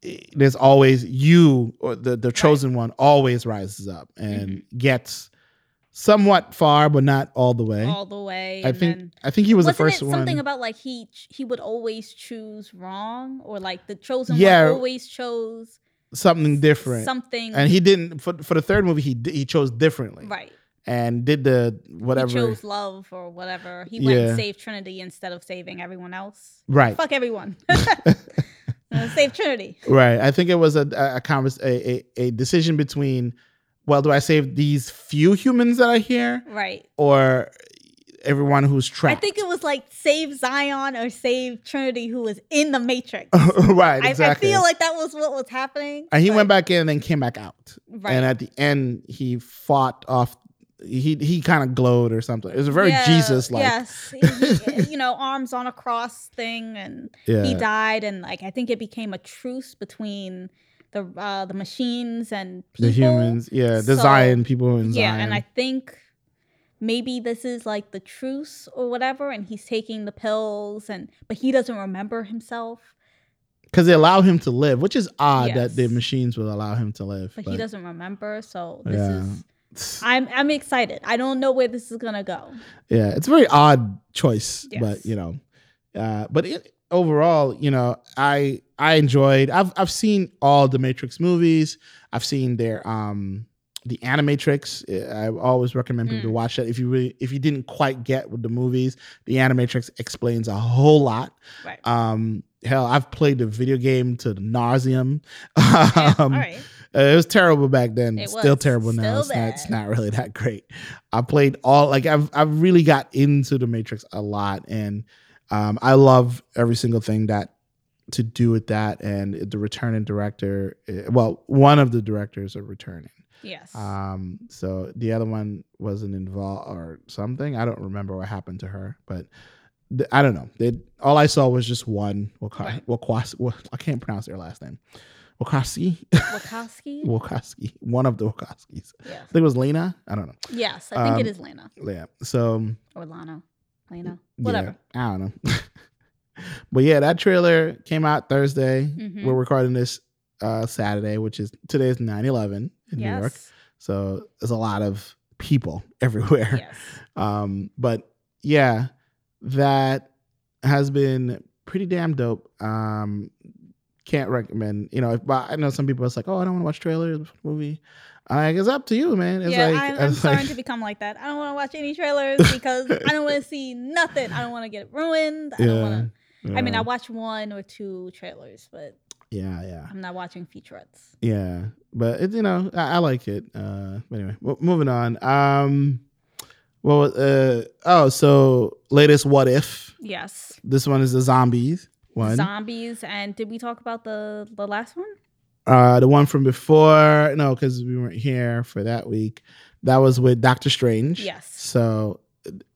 A: it- there's always you or the, the chosen one always rises up and
B: Mm-hmm.
A: gets somewhat far but not all the way
B: all the way.
A: i think
B: then,
A: i think he was the first
B: it
A: one
B: something about like he he would always choose wrong or like the chosen
A: Yeah.
B: one always chose
A: something different
B: something
A: and he didn't for, for the third movie he he chose differently
B: right
A: and did the whatever
B: he chose love or whatever. He went
A: Yeah.
B: and saved Trinity instead of saving everyone else.
A: right
B: Fuck everyone. <laughs> <laughs> Save Trinity.
A: right i think it was a, a, a, a a decision between well do i save these few humans that are here
B: Right.
A: or everyone who's trapped.
B: I think it was like save Zion or save Trinity who was in the Matrix. <laughs>
A: right
B: I, I feel like that was what was happening.
A: and he
B: but-
A: went back in and then came back out
B: right.
A: and at the end he fought off he he kind of glowed or something it was a very
B: Yeah,
A: jesus like
B: Yes. He- <laughs> you know, arms on a cross thing and
A: yeah
B: he died and like I think it became a truce between the uh the machines and people.
A: the humans yeah the
B: So,
A: zion people in
B: Yeah,
A: zion
B: and I think maybe this is like the truce or whatever, and he's taking the pills, and but he doesn't remember himself.
A: because they allow him to live which is odd that the machines will allow him to live
B: But, he doesn't remember, so this
A: Yeah.
B: is. I'm I'm excited. I don't know where this is gonna go.
A: yeah it's a very odd choice
B: Yes.
A: but you know uh but it, overall you know i i enjoyed i've i've seen all the matrix movies i've seen their um the animatrix i always recommend people to
B: Mm.
A: watch that if you really if you didn't quite get with the movies the animatrix explains a whole lot
B: Right.
A: um hell i've played the video game to the nauseum <laughs>
B: Yeah,
A: um,
B: right.
A: uh, it was terrible back then.
B: It
A: Still
B: was.
A: terrible now.
B: Still
A: It's not, it's not really that great. I played all like I've I've really got into the Matrix a lot, and um, I love every single thing that to do with that. And the returning director, uh, well, one of the directors are returning.
B: Yes.
A: Um, so the other one wasn't involved or something. I don't remember what happened to her, but. th- I don't know. They, all I saw was just one. Waka,
B: Right.
A: Wakwas, Wa- I can't pronounce their last name. Wakasi.
B: Wachowski. <laughs>
A: Wachowski, one of the Wachowskis. I think it was Lena. I don't know.
B: Yes, I think
A: Um,
B: it is Lena.
A: Yeah. So
B: or Lana. Know, whatever.
A: Yeah, I don't know. <laughs> but yeah, that trailer came out Thursday.
B: Mhm.
A: We're recording this uh Saturday, which is today's 9-11 in New York. So there's a lot of people <laughs> everywhere.
B: Yes.
A: Um, but yeah, that has been pretty damn dope. Um, can't recommend. You know, if, but I know some people. It's like, oh, I don't want to watch trailers the movie. Like, it's up to you, man. It's
B: yeah,
A: like,
B: I'm, I'm starting
A: like-
B: to become like that. I don't want to watch any trailers because I don't want to see nothing. I don't want to get it ruined. I don't want to. I mean, I watch one or two trailers, but
A: yeah, yeah,
B: I'm not watching featurettes.
A: yeah. But it, you know, I, I like it. Uh, but anyway, w- moving on. Um, well, uh, oh, so latest what if?
B: Yes.
A: This one is the zombies one.
B: Zombies. And did we talk about the the last one?
A: Uh, the one from before, no, because we weren't here for that week. That was with Doctor Strange.
B: Yes.
A: So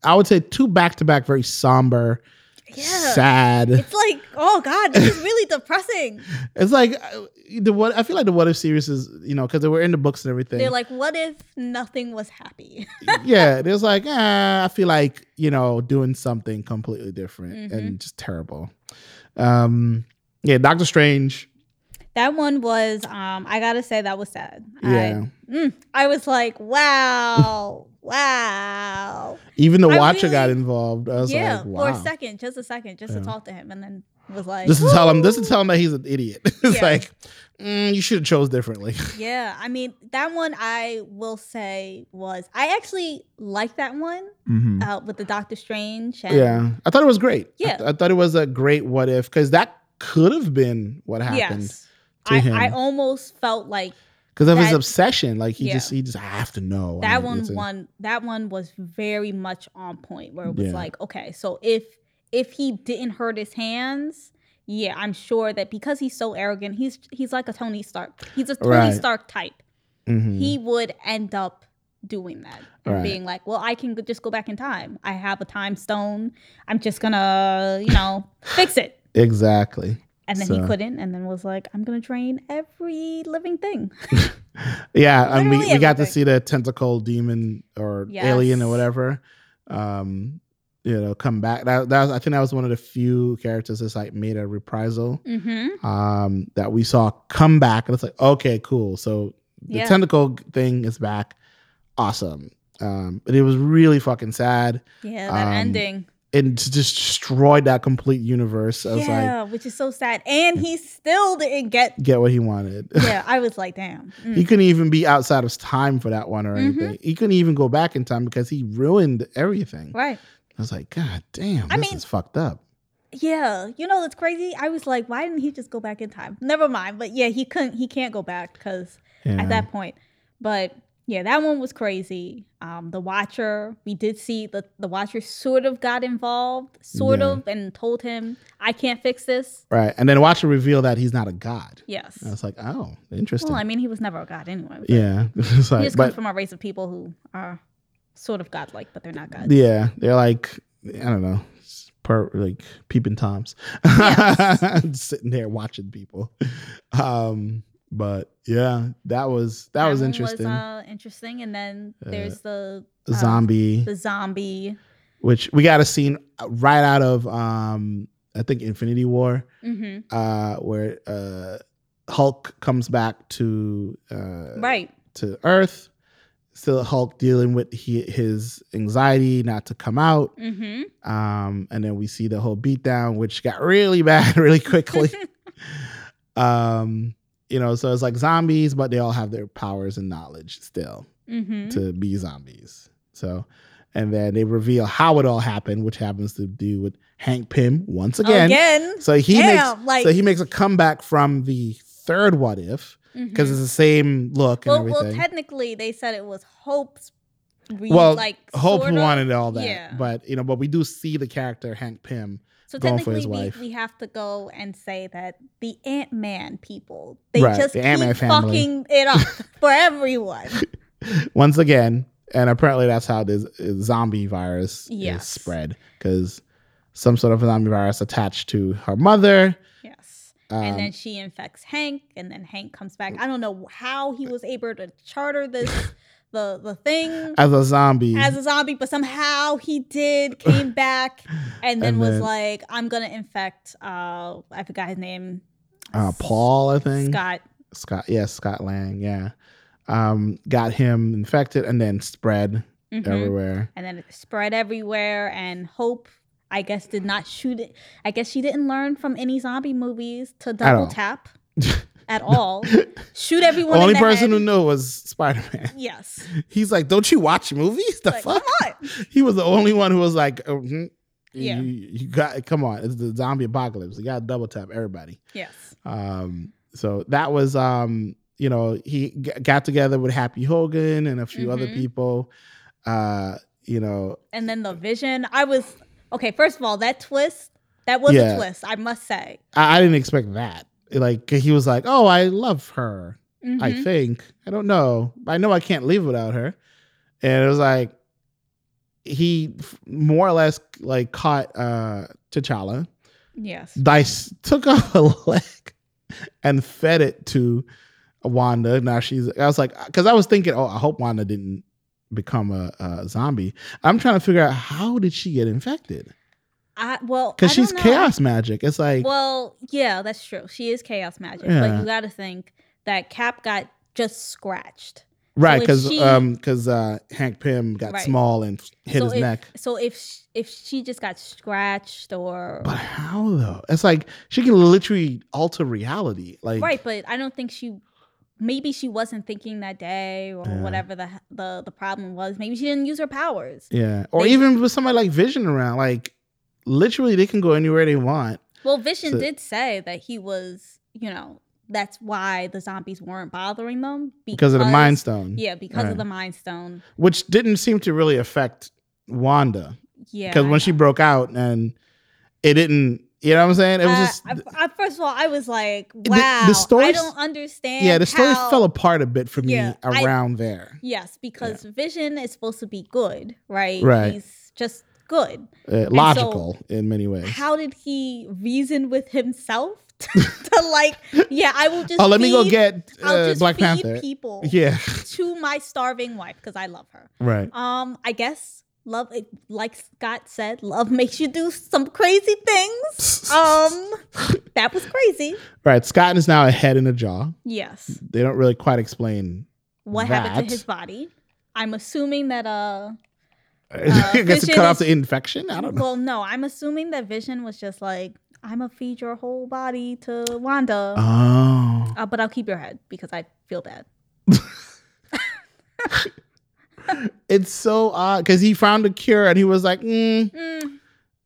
A: I would say two back to back, very somber,
B: Yeah.
A: sad.
B: It's like, oh God, this is really depressing. <laughs>
A: It's like uh, the what I feel like the what if series is you know because they were in the books and everything.
B: They're like, what if nothing was happy? <laughs>
A: yeah, there's like eh, I feel like you know doing something completely different
B: Mhm.
A: and just terrible. Um, yeah, Doctor Strange.
B: That one was, um, I gotta say, that was sad.
A: Yeah,
B: I, mm, I was like, wow, wow.
A: even the
B: I
A: Watcher got involved. I was
B: yeah,
A: like,
B: for a second, just a second, just
A: Yeah.
B: to talk to him, and then was like,
A: Just to tell him, just to tell him that he's an idiot. <laughs> it's
B: Yeah.
A: like mm, you should have chose differently. <laughs>
B: Yeah, I mean that one I will say was I actually like that one
A: Mm-hmm.
B: uh, with the Doctor Strange. And
A: Yeah, I thought it was great. I
B: Yeah.
A: th- I, thought it was a great what if because that could have been what happened
B: Yes. I,
A: him.
B: I almost felt like
A: because of his obsession. Like he
B: Yeah.
A: just he just I have to know.
B: that one
A: a-
B: one that one was very much on point where it was
A: Yeah.
B: like, okay, so if if he didn't hurt his hands, yeah, I'm sure that because he's so arrogant, he's he's like a Tony Stark. He's a Tony
A: Right.
B: Stark type.
A: Mhm.
B: He would end up doing that and
A: Right.
B: being like, well, I can just go back in time. I have a time stone. I'm just gonna, you know, fix it.
A: exactly.
B: And then
A: So-
B: he couldn't, and then was like, I'm gonna drain every living thing. <laughs>
A: Yeah, and we, we got to see the tentacle demon or alien or whatever. Um, you know, come back. That, that was, I think that was one of the few characters that's like made a reprisal.
B: mm-hmm.
A: Um, that we saw come back, and it's like okay, cool. So the
B: Yeah.
A: tentacle thing is back. Awesome. Um, but it was really fucking sad.
B: Yeah, that
A: Um,
B: ending.
A: It just destroyed that complete universe. I was
B: Yeah, which is so sad. And he still didn't get.
A: get what he wanted. <laughs>
B: Yeah, I was like, damn. Mm.
A: he couldn't even be outside of time for that one or
B: Mhm.
A: anything. He couldn't even go back in time because he ruined everything.
B: Right.
A: I was like, God damn,
B: I
A: this
B: mean-
A: is fucked up.
B: Yeah, you know that's crazy. I was like, why didn't he just go back in time? Never mind. But yeah, he couldn't. He can't go back because
A: Yeah.
B: at that point. But yeah, that one was crazy. Um, the Watcher, we did see the the Watcher sort of got involved, sort
A: Yeah.
B: of, and told him, "I can't fix this."
A: right. And then watch it reveal that he's not a god.
B: Yes.
A: I was like, oh, interesting.
B: Well, I mean, he was never a god anyway.
A: yeah. <laughs> it's
B: He
A: like,
B: just comes from a race of people who are sort of godlike, but they're not gods.
A: yeah, they're like, I don't know, per like peeping toms,
B: Yes. <laughs>
A: sitting there watching people. Um, but yeah, that was that, was
B: one
A: interesting.
B: uh, interesting, and then there's the uh,
A: Zombie.
B: the zombie.
A: which we got a scene right out of um I think Infinity War,
B: hmm
A: uh, where uh, Hulk comes back to uh,
B: Right.
A: to Earth. Still Hulk dealing with he, his anxiety not to come out,
B: hmm
A: um, and then we see the whole beatdown, which got really <laughs> bad really quickly. <laughs> um, you know, so it's like zombies, but they all have their powers and knowledge still
B: hmm
A: to be zombies. So, and then they reveal how it all happened, which happens to do with Hank Pym once again.
B: Again.
A: So he
B: Damn,
A: makes
B: like-
A: so he makes a comeback from the third what if because
B: Mhm.
A: it's the same look and
B: well, well, technically, they said it was Hope's. Re-
A: Well,
B: like
A: Hope wanted all that,
B: Yeah.
A: but you know, but we do see the character Hank Pym.
B: So technically, we, we have to go and say that the Ant Man people they
A: Right,
B: just
A: the
B: keep fucking it up <laughs> for everyone. <laughs>
A: Once again, and apparently that's how this uh, zombie virus
B: Yes.
A: is spread because some sort of zombie virus attached to her mother.
B: Yes.
A: Um,
B: and then she infects Hank, and then Hank comes back. I don't know how he was able to charter this <laughs> the the thing
A: as a zombie.
B: as a zombie, but somehow he did came back <laughs> and then
A: And
B: was
A: then-
B: like, "I'm gonna infect." Uh, I forgot his name.
A: uh, Paul, I think.
B: Scott.
A: Scott, yeah, Scott Lang, yeah. Um, got him infected and then spread
B: Mhm.
A: everywhere.
B: and then it spread everywhere. And Hope, I guess, did not shoot it. I guess she didn't learn from any zombie movies to double tap <laughs> at all. Shoot everyone.
A: Only
B: the
A: person
B: head.
A: who knew was Spider Man.
B: Yes. <laughs>
A: He's like, "Don't you watch movies? The
B: Like,
A: fuck?" <laughs> He was the only one who was like, oh, hmm,
B: Yeah.
A: you, you got come on, it's the zombie apocalypse. You got to double tap everybody."
B: Yes.
A: Um, so that was, um, you know, he g- got together with Happy Hogan and a few other
B: Mhm.
A: people. Uh, you know,
B: And then the vision. I was okay. First of all, that twist. That was
A: Yeah.
B: a twist. I must say.
A: I, I didn't expect that. Like he was like, "Oh, I love her." I
B: Mhm.
A: think. I don't know. I know I can't leave without her. And it was like he more or less like caught uh T'Challa,
B: Yes.
A: dice took <laughs> off a leg and fed it to Wanda. Now she's I was like cuz I was thinking, "Oh, I hope Wanda didn't become a, a zombie." I'm trying to figure out how did she get infected?
B: I well
A: Cuz she's
B: know.
A: chaos magic. It's like
B: Well, yeah, that's true. She is chaos magic,
A: Yeah.
B: but you got to think that Cap got just scratched.
A: right cuz
B: she-
A: um cuz uh Hank Pym got
B: Right.
A: small and hit
B: so
A: his
B: if,
A: neck.
B: So if sh- if she just got scratched or
A: But how though? It's like she can literally alter reality. Like
B: right, but I don't think she. Maybe she wasn't thinking that day, or
A: Yeah.
B: whatever the the the problem was. Maybe she didn't use her powers.
A: yeah, or
B: They-
A: even with somebody like Vision around, like literally they can go anywhere they want.
B: Well, Vision
A: So-
B: did say that he was, you know, that's why the zombies weren't bothering them
A: Because of the Mind Stone.
B: Yeah, because
A: Right.
B: of the Mind Stone.
A: Which didn't seem to really affect Wanda.
B: Yeah,
A: Because when she broke out and it didn't you know what I'm saying? It was
B: Uh,
A: just
B: I, I, first of all, I was like, "Wow,
A: the
B: story. I don't understand."
A: Yeah, the story
B: how-
A: fell apart a bit for me
B: Yeah, I-
A: around there.
B: Yes, because Vision is supposed to be good, right?
A: Right.
B: He's just good.
A: Uh, logical in many ways.
B: How did he reason with himself <laughs> to like? Yeah, I will just.
A: oh, let me go
B: feed-
A: get
B: I'll
A: uh,
B: just
A: Black
B: feed
A: Panther.
B: people <laughs>
A: Yeah,
B: to my starving wife because I love her.
A: right.
B: Um, I guess love, it- like Scott said, love makes you do some crazy things. <laughs> Um, that was crazy.
A: Right. Scott is now a head and a jaw.
B: Yes.
A: They don't really quite explain
B: What happened to his body? I'm assuming that uh
A: I guess <laughs> it cut off the infection. I don't know.
B: well no, I'm assuming that Vision was just like I'm gonna feed your whole body to Wanda,
A: Oh,
B: uh, but I'll keep your head because I feel bad. <laughs>
A: it's so odd because he found a cure and he was like, mm,
B: Mm,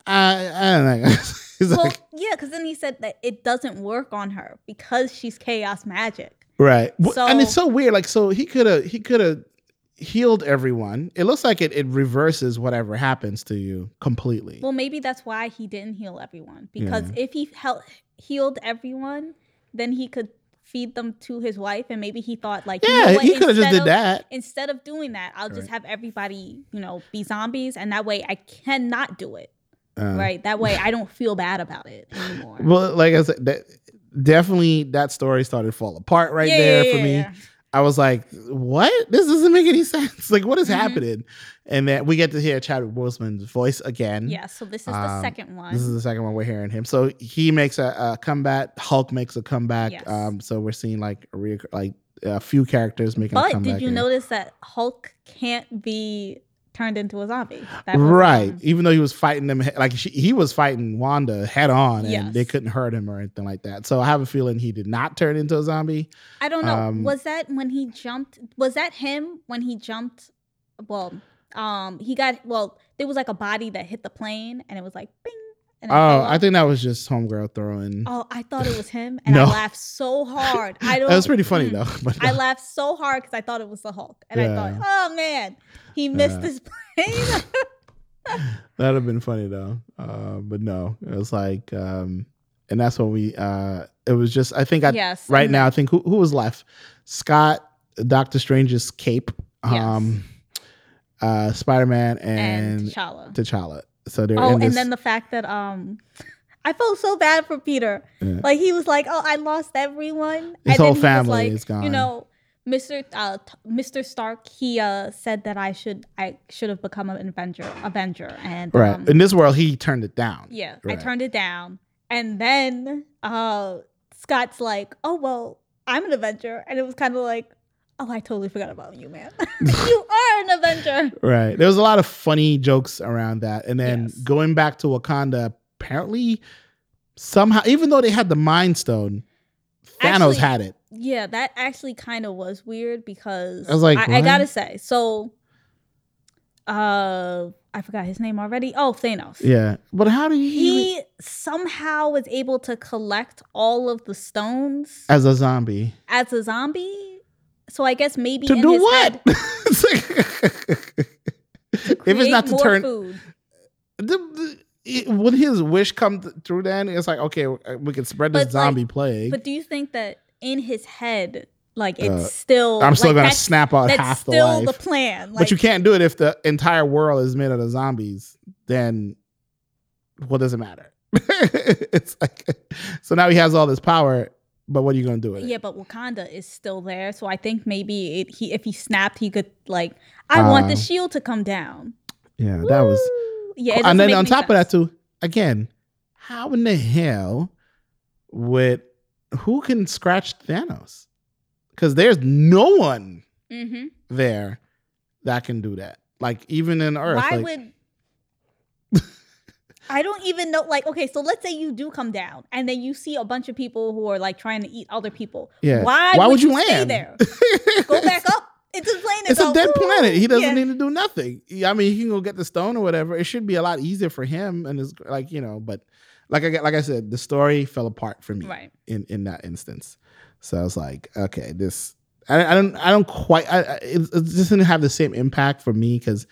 A: I, I don't know. <laughs>
B: Well,
A: like,
B: yeah, because then he said that it doesn't work on her because she's chaos magic.
A: right. Wh- and it's
B: So-
A: so weird. Like, so he could have, he could have healed everyone. It looks like it, it reverses whatever happens to you completely.
B: Well, maybe that's why he didn't heal everyone because if he hel- healed everyone, then he could feed them to his wife, and maybe he thought like, you know
A: yeah, he could have just did
B: of-
A: that.
B: Instead of doing that, I'll
A: Right.
B: just have everybody, you know, be zombies, and that way I cannot do it.
A: Uh,
B: right, that way I <laughs> don't feel bad about it anymore.
A: Well, like I said, that, definitely that story started to fall apart right
B: Yeah,
A: there
B: yeah,
A: for
B: yeah,
A: me. I was like, what? This doesn't make any <laughs> sense. Like, what is
B: Mhm.
A: happening? And then we get to hear Chadwick Boseman's voice again.
B: Yeah, so this is the
A: Um,
B: second one.
A: This is the second one we're hearing him. So he makes a, a comeback. Hulk makes a comeback.
B: Yes.
A: Um, so we're seeing like a like a few characters making a
B: but did you
A: here.
B: notice that Hulk can't be turned into a zombie?
A: Right.
B: um,
A: Even though he was fighting them, like she, he was fighting Wanda head on, and they couldn't hurt him or anything like that. So I have a feeling he did not turn into a zombie.
B: I don't know.
A: Um,
B: was that when he jumped? Was that him when he jumped? Well, um, he got well. There was like a body that hit the plane, and it was like bing. And
A: Oh, I
B: off.
A: think that was just homegirl throwing.
B: Oh, I thought it was him, <laughs> and
A: No.
B: I laughed so hard. I don't. <laughs>
A: that was pretty funny
B: mm.
A: though. <laughs> But
B: I laughed so hard because I thought it was the Hulk, and I thought, oh man, he missed
A: Yeah.
B: his plane.
A: That'd have been funny though. Uh, but no, it was like, um, and that's when we. Uh, it was just. I think I
B: yes.
A: right now. I think who who was left? Scott, Doctor Strange's cape,
B: Yes.
A: um, uh, Spider Man,
B: and
A: and,
B: T'Challa.
A: T'Challa. So they're
B: Oh, and
A: this.
B: then the fact that um, I felt so bad for Peter.
A: Yeah.
B: Like he was like, "Oh, I lost everyone."
A: His
B: and
A: whole family
B: was like,
A: is gone.
B: You know, Mr. Uh, t- Mr. Stark, he uh said that I should I should have become an Avenger, Avenger, and
A: Right.
B: um,
A: In this world, he turned it down.
B: yeah,
A: Right.
B: I turned it down, and then uh Scott's like, oh well, I'm an Avenger, and it was kind of like, oh, I totally forgot about you, man. <laughs> <laughs> you are an Avenger.
A: Right. There was a lot of funny jokes around that. And then
B: Yes.
A: going back to Wakanda, apparently somehow, even though they had the Mind Stone, Thanos
B: Actually-
A: had it.
B: Yeah, that actually kind of was weird because
A: I was like,
B: I, I gotta say, so uh, I forgot his name already. Oh, Thanos.
A: Yeah. But how do you
B: He somehow was able to collect all of the stones
A: as a zombie?
B: as a zombie. So I guess maybe
A: To
B: in
A: do what? <laughs> if it's not to turn
B: food.
A: the, the, it- when his wish come th- through then it's like okay we can spread this
B: But, like,
A: zombie plague
B: But do you think that in his head, like it's
A: Uh,
B: still?
A: i'm still
B: like,
A: gonna snap out half the
B: still
A: life
B: the plan. Like,
A: but you can't do it if the entire world is made out of zombies. Then what does it matter? <laughs> it's like so now he has all this power, but what are you gonna do with it?
B: Yeah, but Wakanda is still there, so I think maybe it, he if he snapped, he could like, I want the
A: Uh,
B: shield to come down.
A: Yeah, that was.
B: Yeah.
A: and then on top of that too, again, how in the hell would who can scratch Thanos? Because there's no one
B: Mhm.
A: there that can do that. Like even in Earth,
B: Why
A: like,
B: would <laughs> I don't even know. Like, okay, so let's say you do come down, and then you see a bunch of people who are like trying to eat other people.
A: yeah.
B: Why?
A: Why
B: would,
A: would you
B: Stay
A: land?
B: there. <laughs> Go back up It's a plane. and
A: It's a dead
B: "Woo!"
A: planet. He doesn't
B: Yeah.
A: need to do nothing. I mean, he can go get the stone or whatever. It should be a lot easier for him and it's like you know. But like I get- like I said, the story fell apart for me
B: Right.
A: in in that instance. So I was like, okay, this I, I don't I don't quite I, I- it, it just didn't have the same impact for me because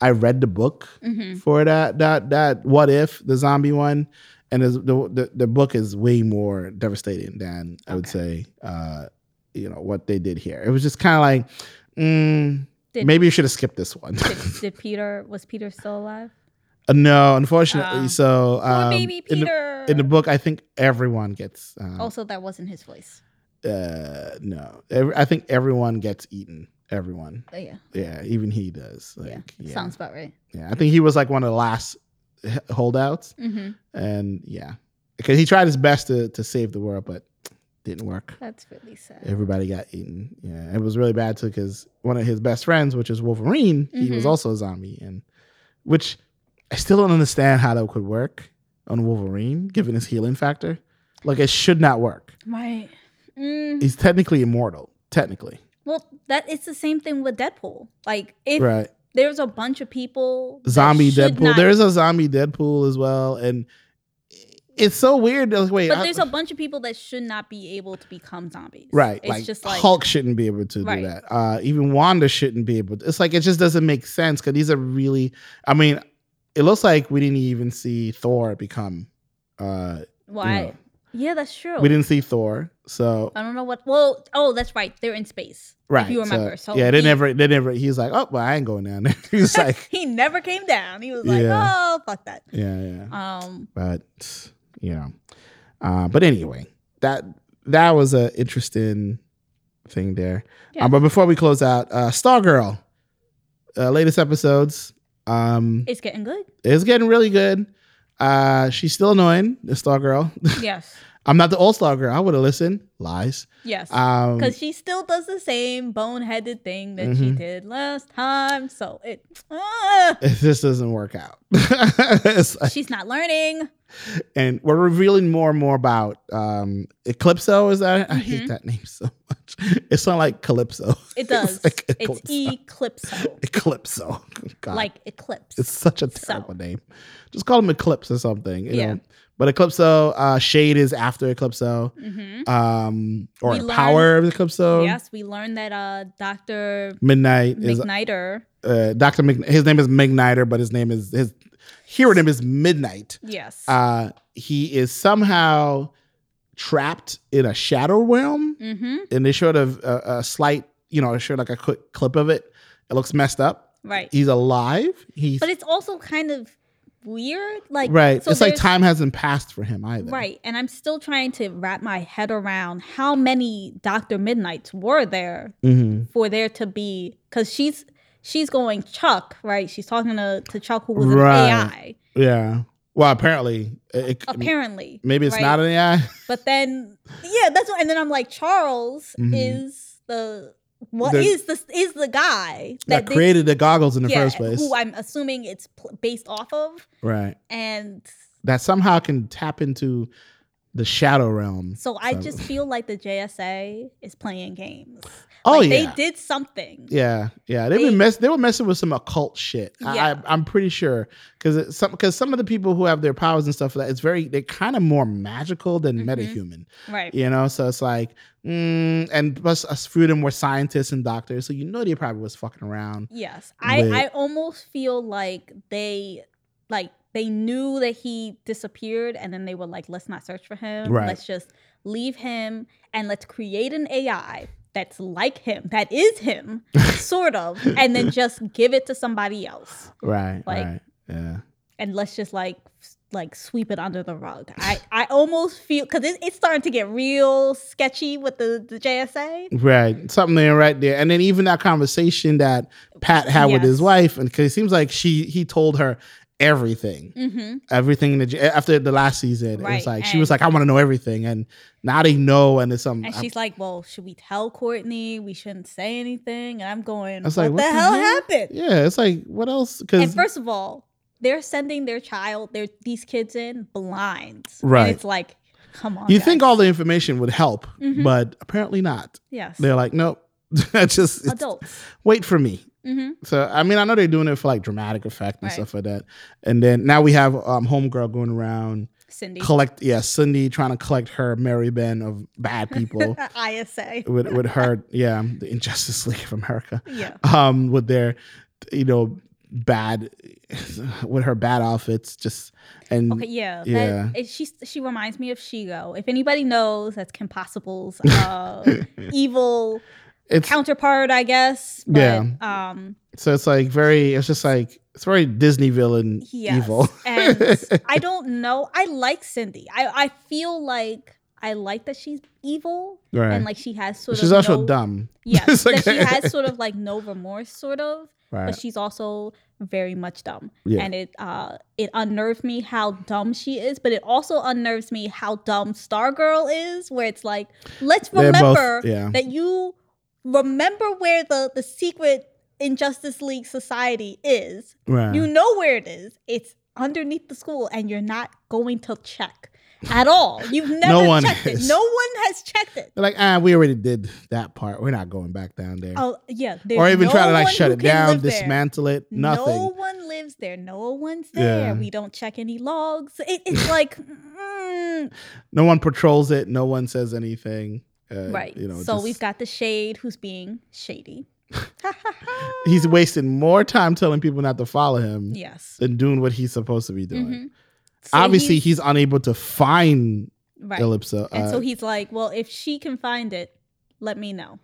A: I read the book
B: Mhm.
A: for that that that what if the zombie one. And the, the the book is way more devastating than I would say, uh, you know, what they did here. It was just kind of like, mm,
B: Did,
A: Maybe you should have skipped this one.
B: did, <laughs> did Peter was Peter still alive?
A: Uh, no, unfortunately.
B: Oh.
A: so
B: Poor
A: um,
B: baby
A: in, the,
B: Peter.
A: in the book, I think everyone gets. Uh,
B: also, that wasn't his voice.
A: uh, no, Every, I think everyone gets eaten. Everyone,
B: Oh, yeah.
A: yeah, even he does. Like,
B: yeah.
A: yeah,
B: Sounds about right.
A: yeah. I think he was like one of the last holdouts,
B: hmm
A: and yeah, because he tried his best to to save the world, but didn't work.
B: That's really sad.
A: Everybody got eaten. Yeah, it was really bad too because one of his best friends, which is Wolverine, he was
B: Mhm.
A: also a zombie, and which I still don't understand how that could work on Wolverine, given his healing factor. Like it should not work.
B: Right. Mm,
A: He's technically immortal, technically,
B: well, that it's the same thing with Deadpool. Like, if
A: right?
B: there's a bunch of people,
A: Zombie Deadpool.
B: not-
A: There is a zombie Deadpool as well, and it's so weird. Like, wait,
B: but
A: I-
B: there's a bunch of people that should not be able to become zombies.
A: Right.
B: It's
A: like,
B: just like
A: Hulk shouldn't be able to
B: Right.
A: do that. Uh, even Wanda shouldn't be able to. It's like it just doesn't make sense because these are really I mean, it looks like we didn't even see Thor become uh
B: why?
A: know.
B: Yeah, that's true.
A: we didn't see Thor. So
B: I don't know what. Well, oh, that's right. They're in space.
A: right.
B: If you remember. So,
A: yeah, they
B: he,
A: never they never he's like, Oh, well, I ain't going down there. <laughs> he's <laughs> like,
B: he never came down. He was like,
A: Yeah.
B: oh, fuck that.
A: Yeah, yeah.
B: Um.
A: But you know. Uh, but anyway, that that was a interesting thing there.
B: Yeah.
A: Um, but before we close out, uh Stargirl, uh, latest episodes. Um
B: It's getting good.
A: It's getting really good. Uh, she's still annoying, the Star Girl. <laughs>
B: Yes.
A: I'm not the All Star Girl. I would have listened. Lies.
B: Yes.
A: Um,
B: Because she still does the same boneheaded thing that she
A: Mhm.
B: did last time. So it. <laughs>
A: it just doesn't work out. <laughs> Like-
B: she's not learning.
A: and we're revealing more and more about um, Eclipso. Is that? I hate
B: Mhm.
A: that name so much. It's not like Calypso. <laughs>
B: It does.
A: like
B: it's
A: Eclipso.
B: Eclipso.
A: God,
B: Like eclipse.
A: it's such a
B: So.
A: terrible name. Just call him Eclipse or something. You
B: Yeah.
A: know? But Eclipso, uh, Shade is after Eclipso.
B: hmm
A: um or the
B: learned-
A: power of the Calypso.
B: yes, we learned that uh, Dr.
A: Midnight is
B: McNider.
A: uh, Doctor. Mc, his name is McNider, but his name is his hero name is Midnight.
B: Yes.
A: Uh, he is somehow trapped in a shadow realm,
B: mm-hmm.
A: and they showed a, a, a slight, you know, showed like a quick clip of it. It looks messed up.
B: Right.
A: He's alive. He's
B: But it's also kind of weird. Like
A: right.
B: so
A: it's like time hasn't passed for him either.
B: Right. And I'm still trying to wrap my head around how many Dr. Midnights were there
A: hmm
B: for there to be because she's she's going Chuck, right? She's talking to, to Chuck who was
A: Right.
B: an AI,
A: Yeah. Well, apparently, it,
B: apparently.
A: maybe it's
B: right?
A: not an AI.
B: But then yeah, that's what and then I'm like, Charles
A: Mhm.
B: is the what is
A: The-
B: the is the guy
A: that
B: they-
A: created the goggles in the
B: yeah,
A: first place.
B: Who I'm assuming it's pl- based off of.
A: right.
B: And
A: That somehow can tap into the shadow realm.
B: so I
A: So-
B: just feel like the JSA is playing games.
A: Oh
B: like,
A: yeah.
B: They did something.
A: Yeah, yeah, they,
B: They-
A: were mess. They were messing with some occult shit.
B: Yeah.
A: I, I'm pretty sure because some because some of the people who have their powers and stuff like that, it's very they're kind of more magical than
B: Mhm.
A: metahuman.
B: Right.
A: You know, so it's like, mm, and plus a few of them were scientists and doctors, so you know they probably was fucking around.
B: Yes. I,
A: With-
B: I almost feel like they like they knew that he disappeared and then they were like, let's not search for him.
A: Right.
B: Let's just leave him and let's create an AI that's like him, that is him, <laughs> sort of, and then just give it to somebody else.
A: Right,
B: Like-
A: right, yeah,
B: And let's just like like sweep it under the rug. I, I almost feel because it, it's starting to get real sketchy with the, the JSA.
A: right. Something there, right there, and then even that conversation that Pat had with his wife, and because it seems like she he told her everything.
B: Mm-hmm.
A: everything in the after the last season. it was
B: Right,
A: like she was like, I want to know everything, and now they know, and it's some.
B: And she's like, "Well, should we tell Courtney? We shouldn't say anything." And I'm going,
A: was
B: "What,
A: like,
B: the,
A: what the
B: hell,
A: hell?
B: happened?"
A: yeah, it's like what else?
B: And
A: Because
B: first of all, they're sending their child, their these kids in blind,
A: Right.
B: And it's like, come on,
A: you think all the information would help,
B: Mhm.
A: but apparently not.
B: yes,
A: They're like, nope, <laughs> just
B: adults.
A: wait for me.
B: Hmm
A: So I mean, I know they're doing it for like dramatic effect and
B: Right.
A: stuff like that. And then now we have um, homegirl going around
B: Cindy,
A: collect. Yeah, Cindy trying to collect her Mary Ben of bad people <laughs>
B: ISA,
A: with with her. Yeah, the Injustice League of America.
B: yeah,
A: um with their you know bad <sighs> with her bad outfits just and
B: okay, yeah,
A: yeah.
B: That, she she reminds me of Shego. If anybody knows, that's Kim Possible's <laughs> uh, evil
A: it's
B: counterpart, I guess. But,
A: Yeah.
B: Um,
A: so it's like very it's just like it's very disney villain
B: Yes.
A: evil
B: and <laughs> I don't know. I like Cindy. I, I feel like I like that she's evil
A: right
B: and like she has sort
A: she's
B: of She's
A: also
B: no,
A: dumb
B: Yes, <laughs>
A: It's like-
B: that she <laughs> has sort of like no remorse, sort of,
A: right
B: but she's also very much dumb.
A: Yeah.
B: And it uh it unnerved me how dumb she is, but it also unnerves me how dumb Stargirl is, where it's like, let's
A: They're both-
B: remember
A: yeah.
B: that you remember where the the secret Injustice League Society is.
A: right
B: You know where it is. It's underneath the school, and you're not going to check at all. You've never
A: one
B: checked
A: is.
B: it. No one has checked it.
A: They're like ah we already did that part we're not going back down there
B: Oh yeah,
A: or even
B: no
A: try to like shut it down
B: there.
A: dismantle it nothing
B: No one lives there. No one's there.
A: Yeah.
B: We don't check any logs. It, it's like <laughs> mm,
A: no one patrols it no one says anything uh,
B: right.
A: you know
B: so
A: just-
B: we've got the shade who's being shady. <laughs>
A: he's wasting more time telling people not to follow him
B: yes.
A: than doing what he's supposed to be doing
B: Mhm. So
A: obviously he's, unable to find
B: right.
A: ellipsa
B: and
A: uh,
B: so he's like, well, if she can find it, let me know.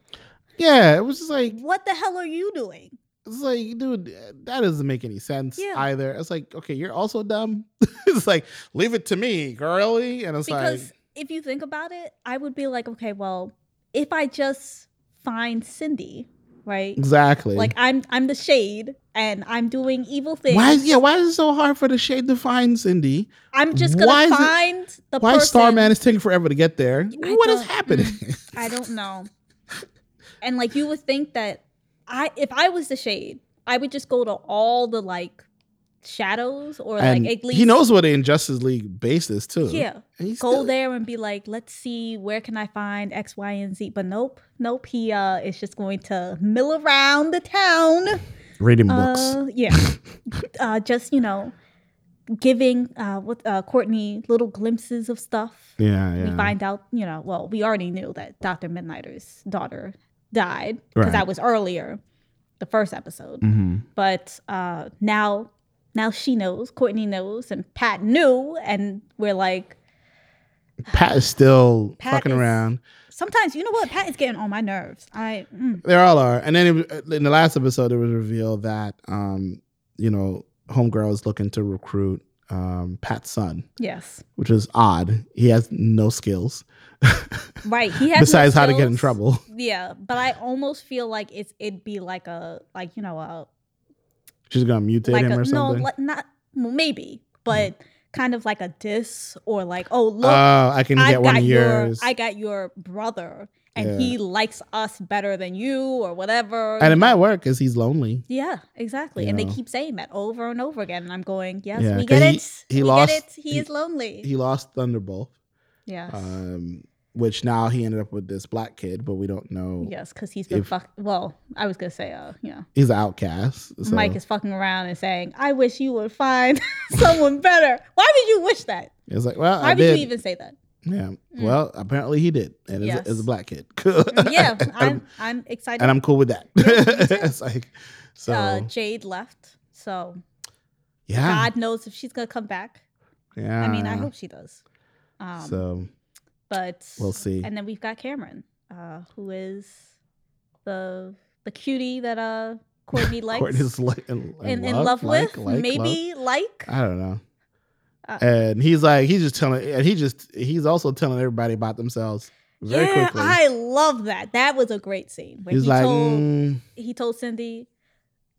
A: yeah it was just like
B: What the hell are you doing?
A: it's like dude that doesn't make any sense
B: Yeah.
A: either it's like okay you're also dumb <laughs> it's like leave it to me girly and it's
B: Because
A: like
B: if you think about it, I would be like, okay, well, if I just find Cindy, right?
A: exactly
B: Like I'm I'm the shade and I'm doing evil things.
A: why is yeah why is it so hard for the shade to find cindy
B: I'm just gonna
A: it-
B: find the
A: why
B: person.
A: starman is taking forever to get there
B: I
A: what is happening <laughs>
B: I don't know. And like you would think that I if I was the shade, I would just go to all the like shadows or
A: and
B: like at least
A: he knows what the injustice league base is too
B: Yeah.
A: he's
B: Go
A: still-
B: there and be like, let's see where can I find X, Y, and Z. But nope, nope. He uh is just going to mill around the town.
A: reading books
B: Uh, yeah. <laughs> uh, just you know, giving uh what uh Courtney little glimpses of stuff.
A: yeah yeah
B: We find out, you know, well, we already knew that Dr. Midnighter's daughter died because
A: Right.
B: that was earlier, the first episode.
A: hmm
B: But uh now now she knows, Courtney knows, and Pat knew, and we're like,
A: pat is still
B: Pat
A: fucking
B: is-
A: around
B: sometimes you know what, Pat is getting on my nerves. I mm,
A: They all are. And then it, in the last episode, it was revealed that, um, you know, Homegirl is looking to recruit um, Pat's son,
B: Yes.
A: which is odd. He has no skills
B: Right. He has <laughs> no
A: besides how to get in trouble.
B: Yeah, but I almost feel like it's it'd be like a like you know a
A: She's gonna mutate
B: like
A: him
B: a
A: or
B: no
A: something.
B: like, not maybe but kind of like a diss or like oh look
A: Oh, I can
B: I
A: get one
B: got
A: of
B: your
A: yours.
B: I got your brother and
A: Yeah.
B: he likes us better than you or whatever.
A: and it might work because he's lonely.
B: Yeah, exactly. And
A: You
B: they keep saying that over and over again. And I'm going, yes,
A: Yeah,
B: we get
A: he-
B: it.
A: he
B: we
A: lost-
B: get it. He,
A: he-
B: is lonely.
A: He lost Thunderbolt,
B: yes.
A: um, which now he ended up with this black kid, but we don't know.
B: yes, because he's been
A: if-
B: fuck. Well, I was gonna say, uh, you know,
A: He's an outcast. So.
B: Mike is fucking around and saying, "I wish you would find <laughs> someone better." Why did you wish that?
A: It's like, well,
B: Why
A: I
B: did
A: did.
B: you even say that?
A: yeah. Well, apparently he did, and it's,
B: Yes.
A: a, a black kid. <laughs>
B: yeah, I'm I'm excited.
A: and I'm cool with that. <laughs>
B: too.
A: it's like, so
B: uh, Jade left, so
A: yeah,
B: God knows if she's gonna come back.
A: yeah.
B: I mean, I hope she does. Um,
A: so.
B: But
A: We'll see.
B: And then we've got Cameron, uh, who is the the cutie that uh Courtney <laughs> likes
A: Courtney's like in,
B: in, in love,
A: like,
B: with,
A: like,
B: maybe like.
A: love. I don't know.
B: Uh,
A: and he's like, he's just telling, and he just, he's also telling everybody about themselves very
B: yeah,
A: quickly.
B: I love that. That was a great scene. Where
A: he's
B: he
A: like,
B: told
A: mm,
B: he told Cindy,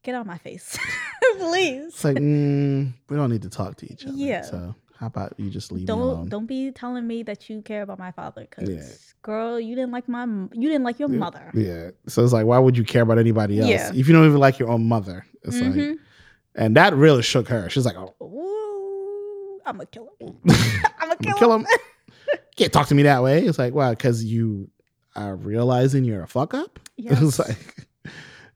B: "Get out of my face, <laughs> <laughs> please."
A: it's like, mm, we don't need to talk to each other.
B: Yeah.
A: So how about you just leave me
B: Don't
A: alone?
B: don't be telling me that you care about my father, because
A: Yeah.
B: girl, you didn't like my you didn't like your mother.
A: Yeah. So it's like, why would you care about anybody else
B: Yeah.
A: if you don't even like your own mother? It's like,
B: Mhm.
A: and that really shook her. She's like, oh,
B: Ooh, I'm gonna kill him. <laughs> I'm gonna kill,
A: kill
B: him.
A: him. <laughs> Can't talk to me that way. It's like, wow, because you are realizing you're a fuck up.
B: Yes. <laughs>
A: It's like,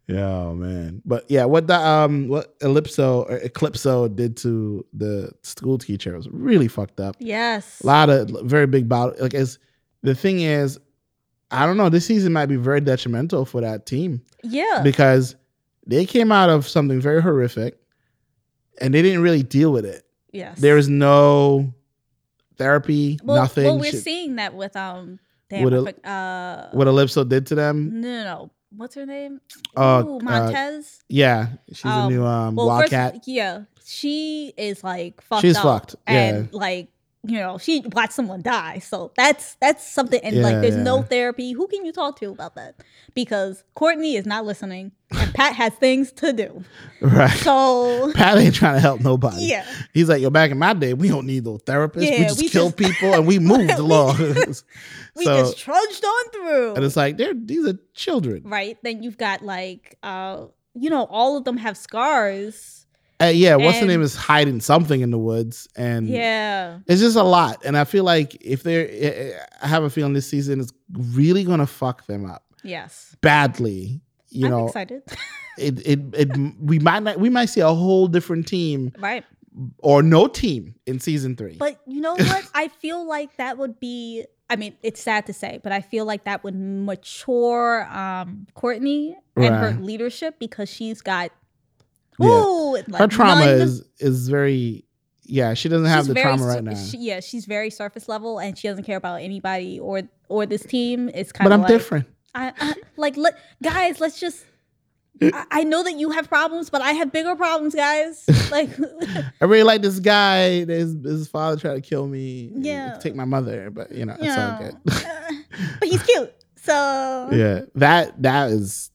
A: yeah, oh, man. But yeah, what the um, what Ellipso or Eclipso did to the school teacher was really fucked up.
B: Yes.
A: A lot of very big battle. Like, as the thing is, I don't know. This season might be very detrimental for that team
B: Yeah.
A: because they came out of something very horrific, and they didn't really deal with it.
B: yes.
A: There is no therapy,
B: well,
A: nothing.
B: Well, we're
A: Shit-
B: seeing that with um. Damn, I
A: a-
B: uh,
A: what Ellipso did to them.
B: no, no, no. What's her name?
A: Uh,
B: Ooh,
A: uh,
B: Montez.
A: Yeah, she's a
B: Um,
A: new um
B: well, first, yeah, she is like fucked
A: She's
B: up,
A: fucked,
B: and like you know, she watched someone die. So that's that's something. And like,
A: Yeah,
B: there's no therapy. Who can you talk to about that? Because Courtney is not listening, and Pat has things to do.
A: right.
B: So <laughs>
A: Pat ain't trying to help nobody.
B: yeah,
A: He's like, yo, back in my day, we don't need no therapists.
B: yeah, we
A: just
B: we
A: kill
B: just-
A: people and we <laughs> moved
B: We-
A: along. <laughs>
B: we
A: so,
B: just trudged on through.
A: and it's like, they're these are children.
B: right? Then you've got like, uh, you know, all of them have scars.
A: Uh, yeah, what's the name is hiding something in the woods, and
B: Yeah,
A: it's just a lot. And I feel like if they're, I have a feeling this season is really gonna fuck them up
B: yes.
A: badly. You
B: I'm
A: know,
B: excited. <laughs>
A: it, it it we might not we might see a whole different team
B: right.
A: or no team in season three.
B: But you know what? <laughs> I feel like that would be. I mean, it's sad to say, but I feel like that would mature um, Courtney and her leadership because she's got.
A: Yeah.
B: Ooh, like
A: her trauma is is very yeah. She doesn't have the
B: very
A: trauma right now.
B: she- yeah, she's very surface level, and she doesn't care about anybody or or this team. It's kind of.
A: but I'm
B: like,
A: different.
B: I, I like let guys. Let's just. I, know that you have problems, but I have bigger problems, guys. <laughs> Like,
A: I really like this guy. His, his father tried to kill me.
B: Yeah.
A: take my mother, but you know
B: you
A: it's all good.
B: uh, <laughs> but he's cute, so
A: yeah, that that is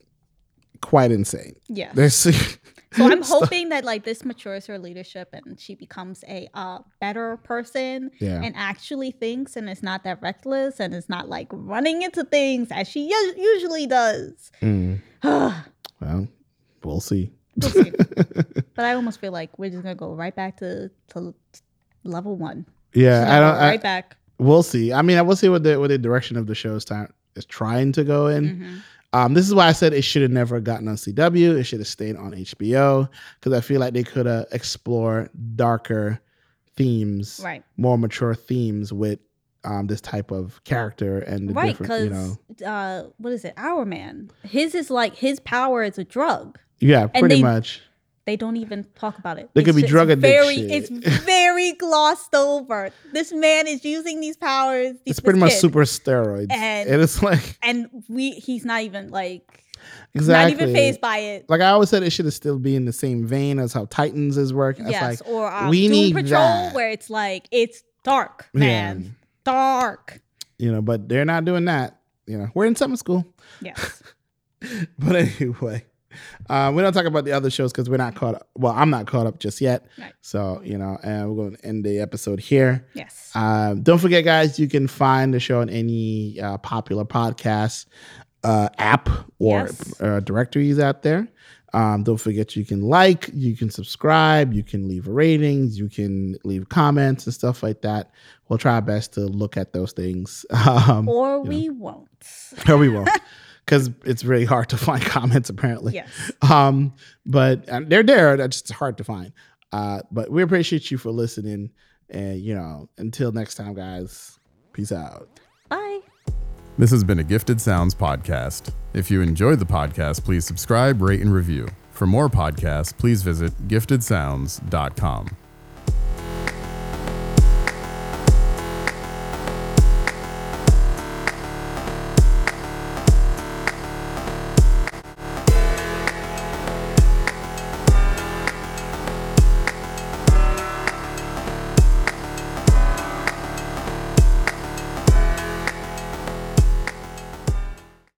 A: quite insane.
B: Yeah,
A: There's <laughs>
B: So I'm <laughs> hoping that like this matures her leadership and she becomes a uh, better person
A: Yeah,
B: and actually thinks and is not that reckless and is not like running into things as she usually does.
A: Mm. <sighs> well, we'll see.
B: see. <laughs> I almost feel like we're just gonna go right back to to level one.
A: yeah, I don't.
B: go
A: I,
B: right back.
A: we'll see. I mean, I will see what the what the direction of the show is, time, is trying to go in.
B: Mhm.
A: Um, this is why I said it should have never gotten on CW. It should have stayed on HBO because I feel like they could have explored darker themes,
B: Right,
A: more mature themes with um, this type of character and the
B: right,
A: different,
B: because
A: you know,
B: uh, what is it? Our man, his is like his power is a drug.
A: yeah, pretty
B: they-
A: much.
B: They don't even talk about it.
A: They could be drug
B: very,
A: addiction.
B: It's very glossed over. This man is using these powers.
A: It's pretty much
B: kid,
A: super steroids,
B: And-
A: and it's like
B: and we he's not even like
A: exactly.
B: Not even phased by it.
A: Like I always said, it should still be in the same vein as how Titans is working. It's
B: yes,
A: like,
B: or um,
A: we
B: Doom
A: need
B: Patrol,
A: that.
B: where it's like it's dark, man,
A: Yeah.
B: dark.
A: you know, but they're not doing that. You know, we're in summer school.
B: Yes. <laughs>
A: But anyway, uh, we don't talk about the other shows because we're not caught up. Well, I'm not caught up just yet.
B: Right.
A: So, you know, and we're going to end the episode here.
B: Yes.
A: Um, don't forget, guys, you can find the show on any uh, popular podcast uh, app or
B: Yes.
A: uh, directories out there. Um, don't forget, you can like, you can subscribe, you can leave ratings, you can leave comments and stuff like that. We'll try our best to look at those things. <laughs> Um, <laughs>
B: or we won't.
A: or we won't, because it's really hard to <laughs> find comments apparently.
B: Yes.
A: Um, but uh, they're there. That's just hard to find. Uh, but we appreciate you for listening. And you know, until next time, guys. Peace out.
B: Bye.
C: This has been a Gifted Sounds podcast. If you enjoyed the podcast, please subscribe, rate, and review. For more podcasts, please visit giftedsounds.com.